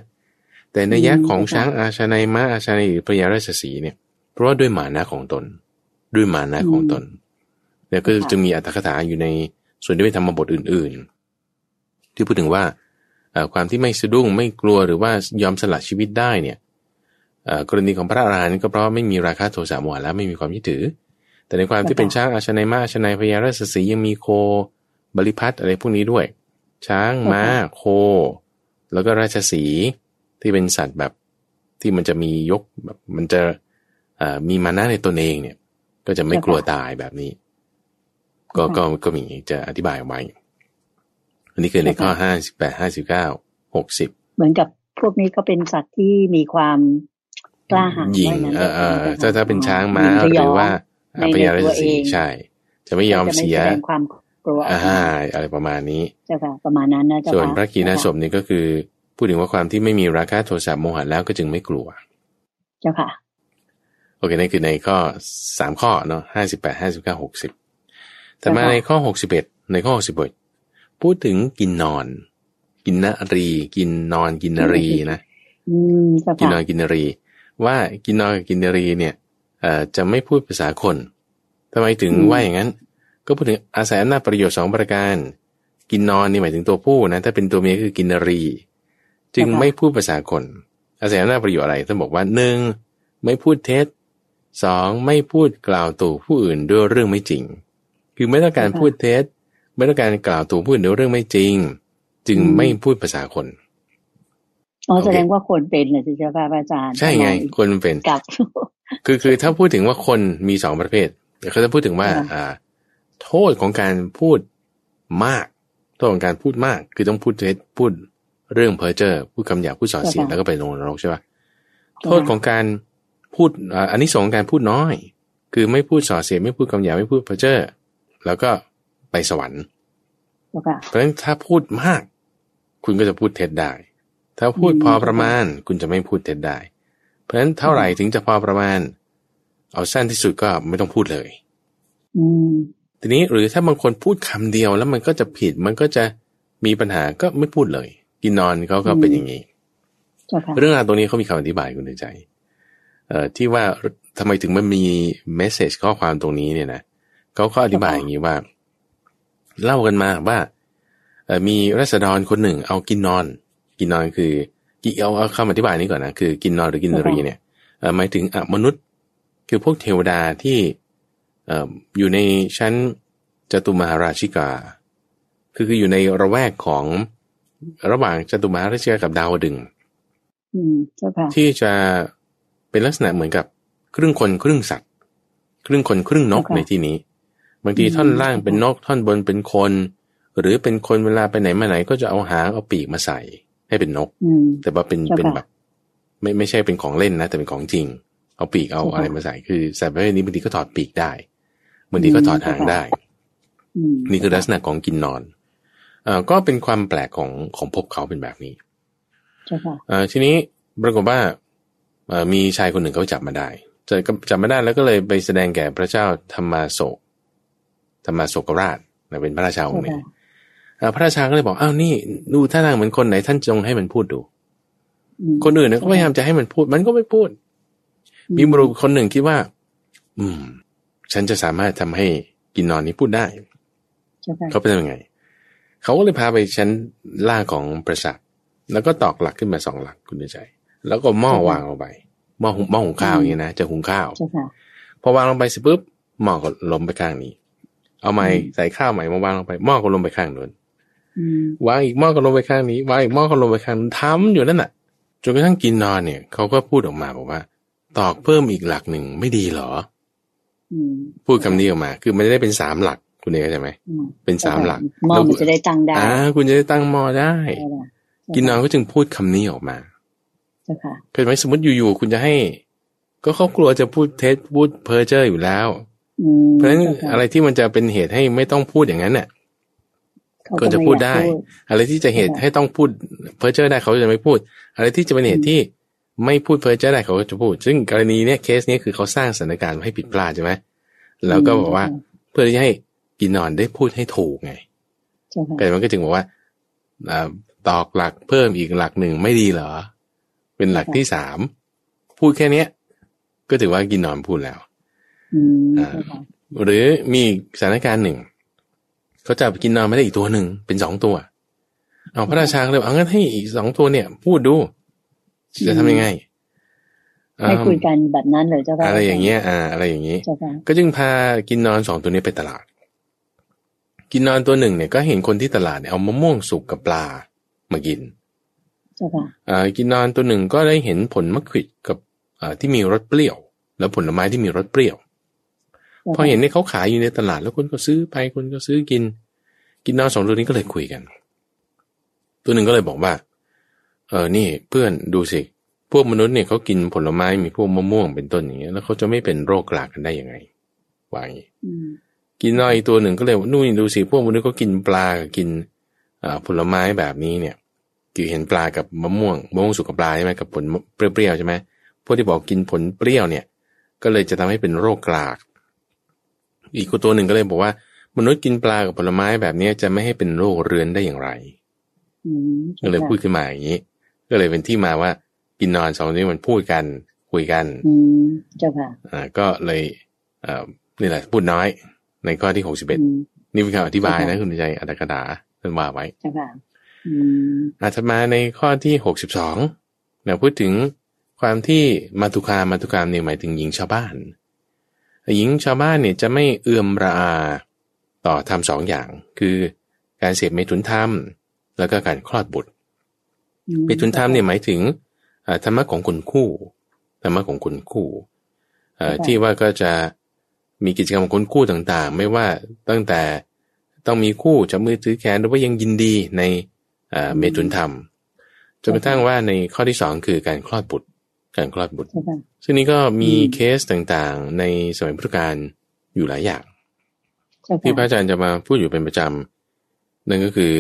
แต่นัยยะของช้างอาชาในม้าอาชาในหรือพระยาราชสีห์เนี่ย เพราะว่าด้วยหมานะของตน ด้วยหมานะของตน แล้วก็จะมีอัตถกถาอยู่ในส่วนที่เป็นธรรมบทอื่น ๆ ที่พูดถึงว่าเอ่อความที่ไม่สะดุ้งไม่กลัวหรือว่ายอมสละชีวิตได้เนี่ยเอ่อกรณีของพระอรหันต์ก็เพราะว่าไม่มีราคะโทสะโมหะแล้วไม่มีความยึดถือ แต่ในความที่เป็นช้างอาชนายม้าอาชนายพญาราชสีห์ยังมีโคบริพัตรอะไรพวกนี้ด้วย ช้างม้าโค แล้วก็ราชสีห์ ที่เป็นสัตว์แบบที่มันจะมียกแบบมันจะเอ่อมีมานะในตนเองเนี่ย ก็จะไม่กลัวตายแบบนี้ ก็ก็ก็มีจะอธิบายไว้อันนี้คือในข้อห้าสิบแปดห้าสิบเก้าหกสิบเหมือนกับพวกนี้ก็เป็นสัตว์ที่มีความกล้าหาญหญิงว่าเออเออจ้ถ้าถ้าเป็นช้างม้าญิงพหยรือว่าในพญาราชสีในตัวเองห์ใช่ จะไม่ยอมจะเสียแสดงความกลัวออกอ่ามาอะไรประมาณนี้เจ้าค่ะประมาณนั้นนะเจ้าค่ะส่วนพระกีนาศพนี่ก็คือ พูดถึงว่าความที่ไม่มีราคะโทสะโมหะแล้วก็จึงไม่กลัว เจ้าค่ะ โอเคนั่นคือในข้อสามข้อเนาะห้าสิบแปดห้าสิบเก้าหกสิบแต่มาในข้อหกสิบเอ็ดในข้อหกสิบเอ็ดพูดถึงกินนอน กินนรี กินนอนกินนรีนะอืมเจ้ากินค่ะนอนกินนรี ว่ากินนอนกับกินนรีเนี่ยเอ่อจะไม่พูดภาษาคนทำไมถึงว่าอย่างนั้น ก็พูดถึงอาศัยอำนาจประโยชน์สองประการ กินนอนนี่หมายถึงตัวผู้นะ ถ้าเป็นตัวเมียคือกินนรี จึงไม่พูดภาษาคน อาศัยอำนาจประโยชน์อะไรท่านบอกว่าหนึ่งไม่พูดเท็จสองไม่พูดกล่าวตู่ผู้อื่นด้วยเรื่องไม่จริง คือไม่ต้องการพูดเท็จไม่ต้องการกล่าวตู่ผู้อื่นด้วยเรื่องไม่จริง จึงไม่พูดภาษาคนอ๋อโอเคแสดงว่าคนเป็นนะเจ้าค่ะพระอาจารย์ ใช่ไงคนมันเป็นกับคือคือถ้าพูดถึงว่าคนมีสองประเภทเดี๋ยวเขาจะพูดถึงว่าค่ะอ่า โทษของการพูดมากโทษของการพูดมาก คือต้องพูดเท็จพูด เรื่องเพ้อเจ้อพูดคำหยาบพูดส่อเสียดแล้วก็ไปลงนรกใช่ปะโทษของการพูดอ่าอันนี้สองส์ของการพูดน้อย คือไม่พูดส่อเสียดไม่พูดคำหยาบไม่พูดเพ้อเจ้อแล้วก็ไปสวรรค์เจ้าค่ะเพราะฉะนั้นถ้าพูดมาก คุณก็จะพูดเท็จได้ ถ้าพูดอืมพอประมาณ คุณจะไม่พูดเท็จได้ เพราะฉะนั้นเท่าไหร่ถึงจะพอประมาณ เอาสั้นที่สุดก็ไม่ต้องพูดเลยอืมทีนี้หรือถ้าบางคนพูดคำเดียวแล้วมันก็จะผิดมันก็จะมีปัญหาก็ไม่พูดเลย กินนอนเขาก็เป็นอย่างนี้เจ้าค่ะเรื่องราวตรงนี้เขามีคำอธิบายคุณในใจเอ่อที่ว่าทำไมถึงมันมีเมสเซจข้อความตรงนี้เนี่ยนะเขาก็อธิบายอย่างนี้ว่า เล่ากันมาว่าเอ่อมีรัษฎรคนหนึ่ง เอากินนอน กินนอนคือกิเอาเอาคำอธิบายนี้ก่อนนะคือกินนอนหรือกินนรีเนี่ยเอ่อหมายถึงอมนุษย์ คือพวกเทวดาที่เอ่ออยู่ในชั้นจตุมหาราชิกา คือคืออยู่ในระแวกของ ระหว่างจตุมหาราชิกากับดาวดึงส์อืมเจ้าค่ะที่จะเป็นลักษณะเหมือนกับครึ่งคนครึ่งสัตว์ ครึ่งคนครึ่งนกค่ะในที่นี้ บางทีอืมท่อนล่างเป็นนกท่อนบนเป็นคน หรือเป็นคนเวลาไปไหนมาไหนก็จะเอาหางเอาปีกมาใส่ ให้เป็นนกอืมแต่ว่าเป็นเจ้าค่ะเป็นแบบ ไม่ไม่ใช่เป็นของเล่นนะ แต่เป็นของจริง เอาปีกเอาเจ้าค่ะอะไรมาใส่คือสัตว์ประเภทนี้บางทีก็ถอดปีกได้บางทีก็ถอดหางเจ้าค่ะได้อืมนี่คือลักษณะของกินนอนเอ่อ ก็เป็นความแปลกของของภพเขาเป็นแบบนี้เจ้าค่ะเอ่อทีนี้ปรากฏว่าเอ่อมีชายคนหนึ่งเขาจับมาได้จับจับมาได้แล้วก็เลยไปแสดงแก่พระเจ้าธรรมาโศกธรรมาโศกราชนะเป็นพระราชาองค์หนึ่งเอ่อพระราชาก็เลยบอกอ้าวนี่ดูท่าทางเหมือนคนไหนท่านจงให้มันพูดดูอืมคนอื่นเนี่ยก็พยายามจะให้มันพูด มันก็ไม่พูด มีบุรุษคนหนึ่งคิดว่า อืม ฉันจะสามารถทำให้กินนอนนี้พูดได้เจ้าค่ะเขาเป็นยังไง เขาก็เลยพาไปชั้นล่างของปราสาทแล้วก็ตอกหลักขึ้นมาสองหลักคุณใจ แล้วก็หม้อวางลงไปหม้อหุงหม้อหุงข้าวอย่างเงี้ยนะจะหุงข้าวเจ้าค่ะพอวางลงไปเสร็จปุ๊บหม้อก็ล้มไปข้างนี้ เอาไม้อืมใส่ข้าวใหม่มาวางลงไปหม้อก็ล้มไปข้างนู้นอืมวางอีกหม้อก็ลงไปข้างนี้วางอีกหม้อก็ลงไปข้างนู้นทำอยู่นั่นน่ะจนกระทั่งกินนอนเนี่ยเขาก็พูดออกมาบอกว่า ตอกเพิ่มอีกหลักหนึ่งไม่ดีเหรออืมพูดคำนี้ออกมา คือมันจะได้เป็นสามหลัก คุณเอกเข้าใจไหมอืมเป็นสามหลักหม้อมันจะได้ตั้งได้อ่าคุณจะได้ตั้งหม้อได้ใช่ไหมกินนอนก็จึงพูดคำนี้ออกมาเจ้าค่ะเคยไหมสมมติอยู่ๆคุณจะให้ ก็เขากลัวจะพูดเท็จพูดเพ้อเจ้ออยู่แล้วอืมเพราะฉะนั้นจ้ค่อะไรที่มันจะเป็นเหตุให้ไม่ต้องพูดอย่างนั้นเนี่ยเขาก็จะพูดได้ม่อยากอะไรที่จะเหตุค่ะให้ต้องพูดเพ้อเจ้อได้เขาจะไม่พูด อะไรที่จะเป็นเหตุที่ไม่พูดเพ้อเจ้อได้เขาก็จะพูด ซึ่งกรณีเนี้ยเคสเนี้ยคือเขาสร้างสถานการณ์ให้ผิดพลาดใช่ไหมแล้วก็บอกว่า เพื่อที่จะให้ กินนอนได้พูดให้ถูกไงเจ้าค่ะแต่มันก็จึงบอกว่าอ่าตอกหลักเพิ่มอีกหลักหนึ่งไม่ดีเหรอ เป็นหลักที่สามพูดแค่เนี้ย ก็ถือว่ากินนอนพูดแล้วอืมอ่าเจ้าค่ะหรือมีอีกสถานการณ์หนึ่งเขาจะกินนอนไม่ได้อีกตัวหนึ่งเป็นสองตัว เอาพระราชาก็เลยบอกเอางั้นให้อีกสองตัวเนี่ย พูดดู จะทำยังไงให้คุยอ่ากันแบบนั้นเลยเจ้าค่ะอะไรอย่างเงี้ย อ่า อะไรอย่างงี้เจ้าค่ะก็จึงพากินนอนสองตัวนี้ไปตลาด กินนอนตัวหนึ่งเนี่ยก็เห็นคนที่ตลาดเนี่ยเอามะม่วงสุกกับปลามากินเจ้าค่ะอ่ากินนอนตัวหนึ่งก็ได้เห็นผลมะขวิดกับอ่าที่มีรสเปรี้ยว แล้วผลไม้ที่มีรสเปรี้ยว พอเห็นเนี่ยเขาขายอยู่ในตลาดแล้วคนก็ซื้อไปคนก็ซื้อกิน กินนอนสองตัวนี้ก็เลยคุยกัน ตัวหนึ่งก็เลยบอกว่า เออนี่เพื่อนดูสิพวกมนุษย์เนี่ยเขากินผลไม้มีพวกมะม่วงเป็นต้นอย่างเงี้ยแล้วเขาจะไม่เป็นโรคกลากกันได้ยังไงว่าอย่างงี้อืม กินนอนอีกตัวหนึ่งก็เลยว่านู่นดูสิพวกมนุษย์เขากินปลากับกินอ่าผลไม้แบบนี้เนี่ยคือเห็นปลากับมะม่วงมะม่วงสุกกับปลาใช่ไหมกับผลเปรี้ยวๆใช่ไหมพวกที่บอกกินผลเปรี้ยวเนี่ย ก็เลยจะทำให้เป็นโรคกลาก อีกตัวหนึ่งก็เลยบอกว่า มนุษย์กินปลากับผลไม้แบบนี้จะไม่ให้เป็นโรคเรื้อนได้อย่างไรอืมก็เลยพูดขึ้นมาอย่างนี้ ก็เลยเป็นที่มาว่ากินนอนสองตัวนี้มันพูดกันคุยกันอืมเจ้าค่ะอ่าก็เลยเอ่อนี่แหละพูดน้อย ในข้อที่หกสิบเอ็ดอืมนี่เป็นคำอธิบายนะค่ะคุณใจอัตถกดาท่านว่าไว้เจ้าค่ะอืมอาตมาในข้อที่หกสิบสองเนี่ยพูดถึงความที่มาตุคามมาตุคามเนี่ยหมายถึงหญิงชาวบ้านหญิงชาวบ้านเนี่ยจะไม่เอื่อมระอาต่อทำสองอย่าง คือการเสพเมถุนธรรม แล้วก็การคลอดบุตรอืมเมถุนธรรมเนี่ยหมายถึงอ่าธรรมะของคนคู่ธรรมะของคนคู่เอ่อที่ว่าก็จะ มีกิจกรรมของคนคู่ต่างๆ ไม่ว่าตั้งแต่ต้องมีคู่จับมือถือแขนหรือว่ายังยินดีในเอ่อเมถุนธรรมจนกระทั่งว่าในข้อที่สองคือการคลอดบุตร การคลอดบุตรเจ้าค่ะซึ่งนี้ก็มีอืมเคสต่างๆ ในสมัยพุทธกาลอยู่หลายอย่างเจ้าที่พระค่ะอาจารย์จะมาพูดอยู่เป็นประจำนั่นก็คือ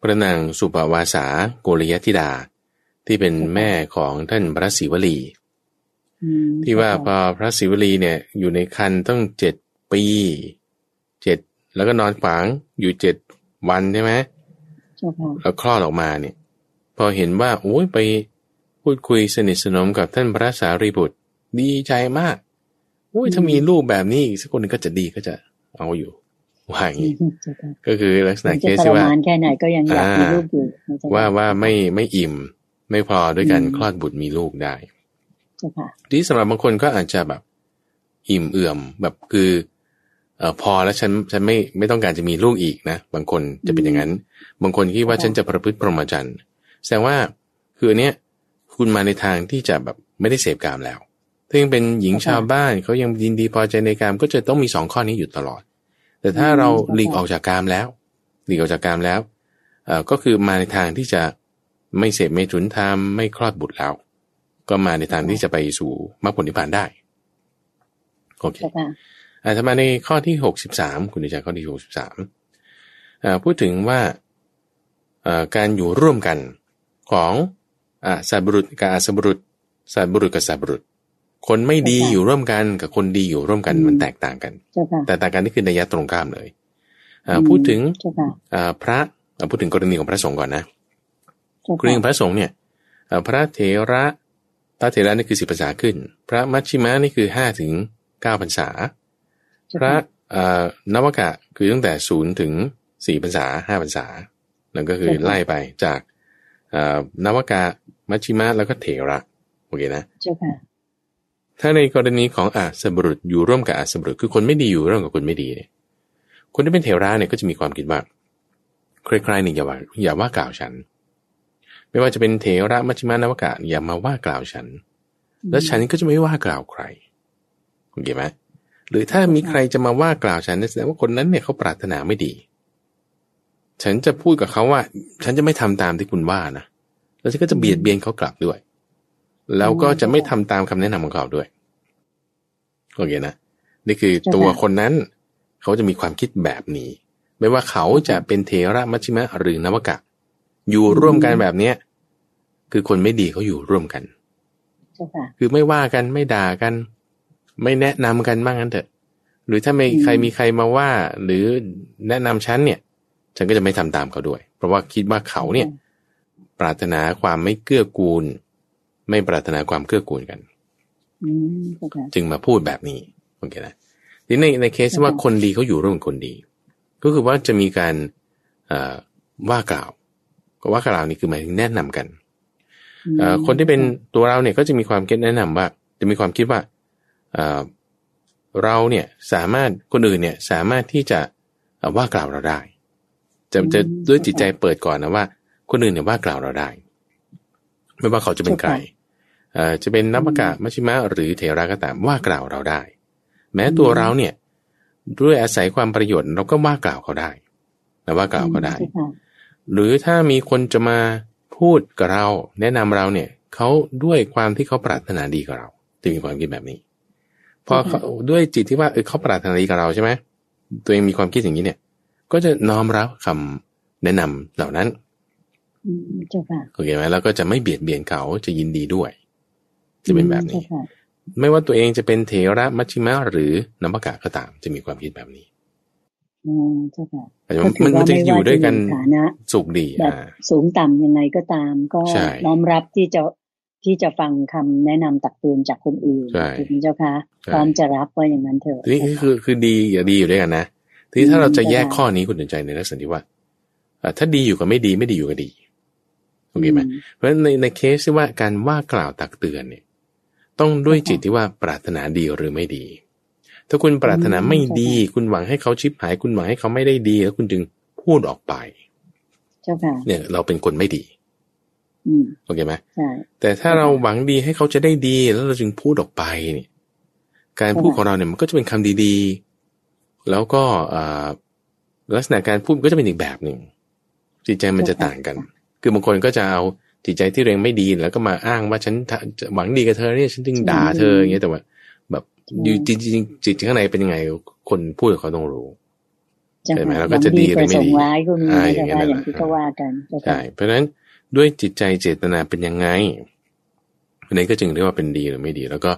พระนางสุปวาสาโกริยธิดา ที่เป็นแม่ของท่านพระศิวลีอืม ที่ว่าพอพระศิวลีเนี่ย อยู่ในคันต้องเจ็ดปีเจ็ดแล้วก็นอนขวางอยู่เจ็ดวันใช่ไหมเจ้าค่ะแล้วคลอดออกมาเนี่ย พอเห็นว่าโอ้ยไปพูดคุยสนิทสนมกับท่านพระสารีบุตร ดีใจมากโอ้ยถ้ามีลูกแบบนี้อีกสักคนหนึงก็จะดีก็จะเอาอยู่ว่าอย่างนี้เจ้าค่ะก็คือลักษณะถึงเคจะสทรที่ว่ามานแค่ไหนก็ยังอยากมีลูกอยู่นะเจ้ค่ะว่าว่าไม่ไม่อิ่ม ไม่พอด้วยการอืมคลอดบุตรมีลูกได้เจ้าค่ะ ที่สำหรับบางคนก็อาจจะแบบ อิ่มเอื่อมแบบคือเอ่อพอแล้วฉันฉันไม่ไม่ต้องการจะมีลูกอีกนะ บางคนจะเป็นอย่างนั้น บางคนคิดว่าค่ะฉันจะประพฤติพรหมจรรย์แสดงว่าคืออันเนี้ยคุณมาในทางที่จะแบบไม่ได้เสพกามแล้วถ้ายังเป็นหญิงชาวบ้านเขายังยินดีพอใจในกามก็จะต้องมีสองข้อนี้อยู่ตลอด แต่ถ้าเราหลีกออกจากกามแล้วหลีกออกจากกามแล้วเอ่อก็คือมาในทางที่จะไม่เสพเมถุนธรรมไม่คลอดบุตรแล้ว ก็มาในทางที่จะไปสู่มรรคผลนิพพานได้โอเคเจ้าค่ะอาตมาในข้อที่หกสิบสามคุณดิจาข้อที่หกสิบสามพูดถึงว่าเอ่อการอยู่ร่วมกันของอาสัตว์บุรุษกับอาสัตว์บุรุษสัตว์บุรุษกับสัตว์บุรุษ คนไม่ดีอยู่ร่วมกันกับคนดีอยู่ร่วมกันมันแตกต่างกันเจ้าค่ะแต่ต่างกันนี่คือนัยยะตรงข้ามเลยอ่าพูดถึงเจ้าค่ะอ่าพระอ่าพูดถึงกรณีของพระสงฆ์ก่อนนะเจ้ากรณีขค่ะองพระสงฆ์เนี่ยเอ่อพระเถระพ ระเถระนี่คือสิบภาษาขึ้น พระมัชชิมะนี่คือห้าถึงเก้าพรรษาเจ้าพระค่ะเอ่อนวกะคือตั้งแต่ศูนย์ถึงสี่พรรษาห้าพรรษา นั่นก็คือไล่ไปจากเอ่อนวกะมัชชิมะแล้วก็เถระโอเคนะเจ้าค่ะถ้าในกรณีของอาสบุรุษอยู่ร่วมกับอาสบุรุษคือคนไม่ดีอยู่ร่วมกับคนไม่ดีเนี่ยคนที่เป็นเทวราเนี่ยก็จะมีความคิดว่าใครๆเนี่ยอย่าว่าอย่าว่ากล่าวฉัน ไม่ว่าจะเป็นเทระมัชฌิมานวกะอย่ามาว่ากล่าวฉัน แล้วฉันก็จะไม่ว่ากล่าวใครโอเคไหมหรือถ้ามีใครจะมาว่ากล่าวฉันแสดงว่าคนนั้นเนี่ยเขาปรารถนาไม่ดี ฉันจะพูดกับเขาว่า ฉันจะไม่ทำตามที่คุณว่านะแล้วฉันก็จะเบียดเบียนเขากลับด้วย แล้วก็จะไม่ทำตามคำแนะนำของเขาด้วยโอเคนะนี่คือตัวคนนั้น เขาจะมีความคิดแบบนี้ ไม่ว่าเขาจะเป็นเทระมัชชิมะหรือนวกะ อยู่ร่วมกันแบบเนี้ยคือคนไม่ดีเขาอยู่ร่วมกันเจ้าค่ะคือไม่ว่ากันไม่ด่ากัน ไม่แนะนำกันบ้างนั้นเถอะ หรือถ้าไม่อืมใครมีใครมาว่า หรือแนะนำฉันเนี่ย ฉันก็จะไม่ทำตามเขาด้วย เพราะว่าคิดว่าเขาเนี่ย ปรารถนาความไม่เกื้อกูล ไม่ปรารถนาความเกื้อกูลกันอืมเจ้าค่ะจึงมาพูดแบบนี้โอเคนะทีนี้ในในเคสที่ว่าค่ะคนดีเขาอยู่ร่วมกับคนดี ก็คือว่าจะมีการเอ่อว่ากล่าว ก็ว่ากล่าวนี่คือหมายถึงแนะนำกันเอ่อคนที่เป็นตัวเราเนี่ยก็จะมีความคิดแนะนำว่า จะมีความคิดว่าเอ่อเราเนี่ยสามารถคนอื่นเนี่ยสามารถที่จะเอ่อว่ากล่าวเราได้ จะจะด้วยจิตใจเปิดก่อนนะว่า คนอื่นเนี่ยว่ากล่าวเราได้ ไม่ว่าเขาจะเป็นใครเอ่อจะเป็นนับกะมัชฌิมะหรือเทระก็ตามว่ากล่าวเราได้ แม้ตัวเราเนี่ย ด้วยอาศัยความประโยชน์เราก็ว่ากล่าวเขาได้นะว่ากล่าวเขาได้เจ้าค่ะ หรือถ้ามีคนจะมาพูดกับเรา แนะนำเราเนี่ยเขาด้วยความที่เขาปรารถนาดีกับเราจึงมีความคิดแบบนี้ พอเขาด้วยจิตที่ว่าเออเขาปรารถนาดีกับเราใช่ไหมตัวเองมีความคิดอย่างนี้เนี่ย ก็จะน้อมรับคำแนะนำเหล่านั้นอืมเจ้าค่ะโอเคไหมแล้วก็จะไม่เบียดเบียนเขาจะยินดีด้วย จะเป็นแบบนี้เจ้าค่ะไม่ว่าตัวเองจะเป็นเถระมัชชิมะหรือนัมมกะก็ตาม จะมีความคิดแบบนี้ อืมเจ้าค่ะอาจจะก็ถืมันอมันว่าจะไม่อยู่ว่าด้วยจะกันมีฐานะสุขดีแบบอ่าสูงต่ำยังไงก็ตาม ก็ใช่น้อมรับที่จะที่จะฟังคำแนะนำตักเตือนจากคนอื่นใช่ถูกไหมเจ้าค่ะใช่พร้อมจะรับว่าอย่างนั้นเถอะทีนี้คือคือดีอย่าดีอยู่ด้วยกันนะทีนี้ถ้าเราจะแยกอืมข้อนี้คุณสนใจในลักษณะที่ว่าอ่าถ้าดีอยู่กับไม่ดีไม่ดีอยู่กับดีโอเคไหมเพราะฉะนั้นในในเคสที่ว่าการว่ากล่าวตักเตือนเนี่ย ต้องด้วยจิตที่ว่าปรารถนาดีหรือไม่ดี ถ้าคุณปรารถนาไม่ดี คุณหวังให้เขาชิบหาย คุณหวังให้เขาไม่ได้ดี แล้วคุณจึงพูดออกไป เจ้าค่ะเนี่ย เราเป็นคนไม่ดีอืมโอเคไหมใช่แต่ถ้าเราหวังดีให้เขาจะได้ดี แล้วเราจึงพูดออกไปเนี่ย การพูดของเราเนี่ยมันก็จะเป็นคำดีๆ แล้วก็อ่าลักษณะการพูดก็จะเป็นอีกแบบหนึ่งจิตใจมันจะต่างกัน คือบางคนก็จะเอาจิตใจที่ตัวเองไม่ดีแล้วก็มาอ้างว่าฉันถ้าจะหวังดีกับเธอเนี่ยฉันจึงด่าเธออย่างเงี้ยแต่ว่าแบบ อยู่จริงๆจิตข้างในเป็นยังไง คนพูดกับเขาต้องรู้เจ้าเห็นไหมค่ะเราก็จะดีหรือไม่ดีประสงค์ร้ายก็มีอ่านะอย่างเจ้านั้นค่ะแหละอย่างที่เขาว่ากันเจ้าใช่ค่ะเพราะฉะนั้นด้วยจิตใจเจตนาเป็นยังไงอันนี้ก็จึงเรียกว่าเป็นดีหรือไม่ดี แล้วก็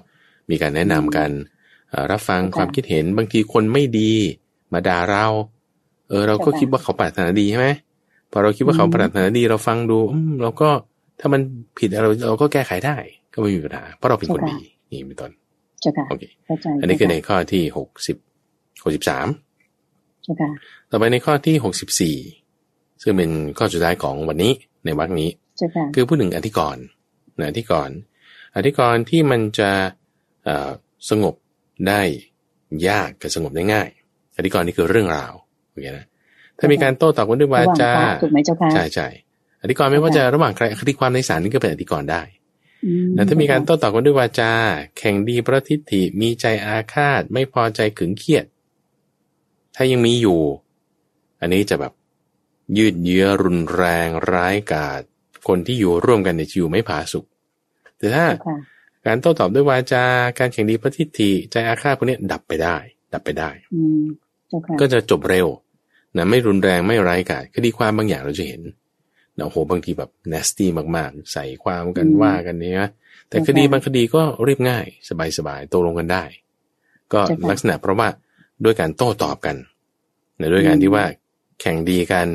มีการแนะนำกันเอ่อรับฟังความคิดเห็นบางทีคนไม่ดี มาด่าเรา เออ เราก็คิดว่าเขาปรารถนาดีใช่ไหมพอเราคิดว่าเขาปรารถนาดีเราฟังดูอืมเราก็ถ้ามันผิดเราเราก็แก้ไขได้ ก็ไม่มีปัญหาเพราะเราเป็นคนดีนี่เป็นต้นเจ้าค่ะโอเคเข้าใจอันนี้คือในข้อที่หกสิบหกสิบสามเจ้าค่ะต่อไปในข้อที่หกสิบสี่ซึ่งเป็นข้อสุดท้ายของวันนี้ในวรรคนี้เจ้าค่ะคือพูดถึงอธิกรณ์นะอธิกรณ์อธิกรณ์ที่มันจะเอ่อสงบได้ยากกับสงบได้ง่าย อธิกรณ์นี่คือเรื่องราวโอเคนะถ้ามีการโต้ตอบกันด้วยวาระหว่างจาพระถูกไหมเจ้าค่ะใช่ใช่อธิกรณ์ไม่ว่าจะระหว่างใครคดีความในศาลนี่ก็เป็นอธิกรณ์ได้อื นะถ้ามีการโต้ตอบกันด้วยวาจา แข่งดีประทิฏฐิมีใจอาฆาต ไม่พอใจขึงเครียด ถ้ายังมีอยู่ อันนี้จะแบบยืดเยื้อรุนแรงร้ายกาจคนที่อยู่ร่วมกันในยจะอยู่ไม่ผาสุกแต่ถ้าเจ้าค่ะการโต้ตอบด้วยวาจาการแข่งดีประทิฏฐิใจอาฆาตพวกนี้ดับไปได้ ดับไปได้อืมเจ้าค่ะก็จะจบเร็วนะไม่รุนแรงไม่ร้ายกาจคดีความบางอย่างเราจะเห็น นะโอ้โหบางทีแบบ nasty มากๆ ใส่ความกันว่ากันเนี่ยนะแต่คดีบางคดีก็เรียบง่าย สบายๆตกลงกันได้ ก็ลักษณะเพราะว่าด้วยการโต้ตอบกันนะด้วยการที่ว่าแข่งดีกัน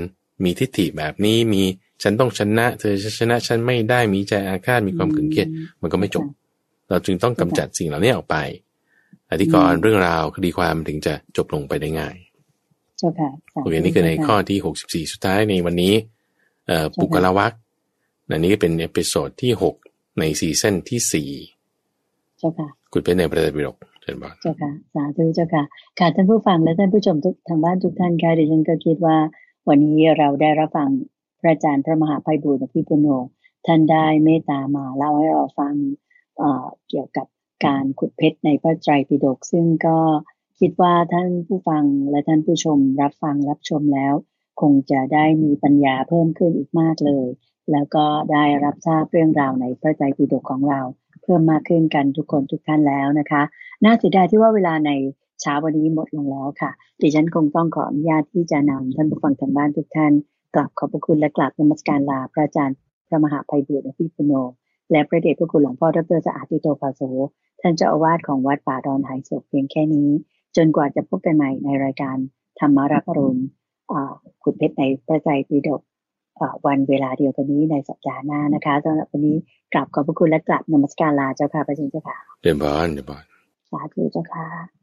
มีทิฏฐิแบบนี้มีฉันต้องชนะ เธอชนะฉันไม่ได้มีใจอาฆาตมีความขึ้งเคียดมันก็ไม่จบ เราจึงต้องกำจัดสิ่งเหล่านี้ออกไป อธิกรณ์เรื่องราวคดีความถึงจะจบลงไปได้ง่ายเจ้าค่ะสาธุโอเคนี่คือในข้อที่64สุดท้ายในวันนี้เอ่อ ปุคคลวรรคอันนี้เป็น episode ที่6ในใน season ที่สี่เจ้าค่ะคุณเป็นในพระไตรปิฎกเชิญบอกเจ้าค่ะ สาธุเจ้าค่ะ ค่ะท่านผู้ฟังและท่านผู้ชมทุกทางบ้านทุกท่านค่ะดิฉันก็คิดว่า วันนี้เราได้รับฟังพระอาจารย์พระมหาภัยบุญพิปุโนท่านได้เมตตามาเล่าให้เราฟังเเกี่ยวกับการขุดเพชรในพระไตรปิฎกซึ่งก็คิดว่าท่านผู้ฟังและท่านผู้ชมรับฟังรับชมแล้ว คงจะได้มีปัญญาเพิ่มขึ้นอีกมากเลย แล้วก็ได้รับทราบเรื่องราวในพระไตรปิฎกของเรา เพิ่มมากขึ้นกันทุกคนทุกท่านแล้วนะคะ น่าเสียดายที่ว่าเวลาในเช้าวันนี้หมดลงแล้วค่ะดิฉันคงต้องขออนุญาตที่จะนำท่านผู้ฟังทางบ้านทุกท่านกลับขอบพระคุณและกลับนมัสการลาพระอาจารย์พระมหาภัยบุตรอภิปุโน และพระเดชพระคุณหลวงพ่อดรสะอาดติโตภาโสท่านเจ้าอาวาสของวัดป่าดอนหายศพเพียงแค่นี้ จนกว่าจะพบกันใหม่ในรายการธรรมารับอรุณ ขุดเพชรในพระใจปีดกวันเวลาเดียวกันนี้ในสัปดาห์หน้านะคะสำหรับวันนี้กลับขอบพระคุณและกลับนมัสการลาเจ้าค่ะพระเจ้าค่ะเดินบานเดินบานสาธุเจ้าค่ะ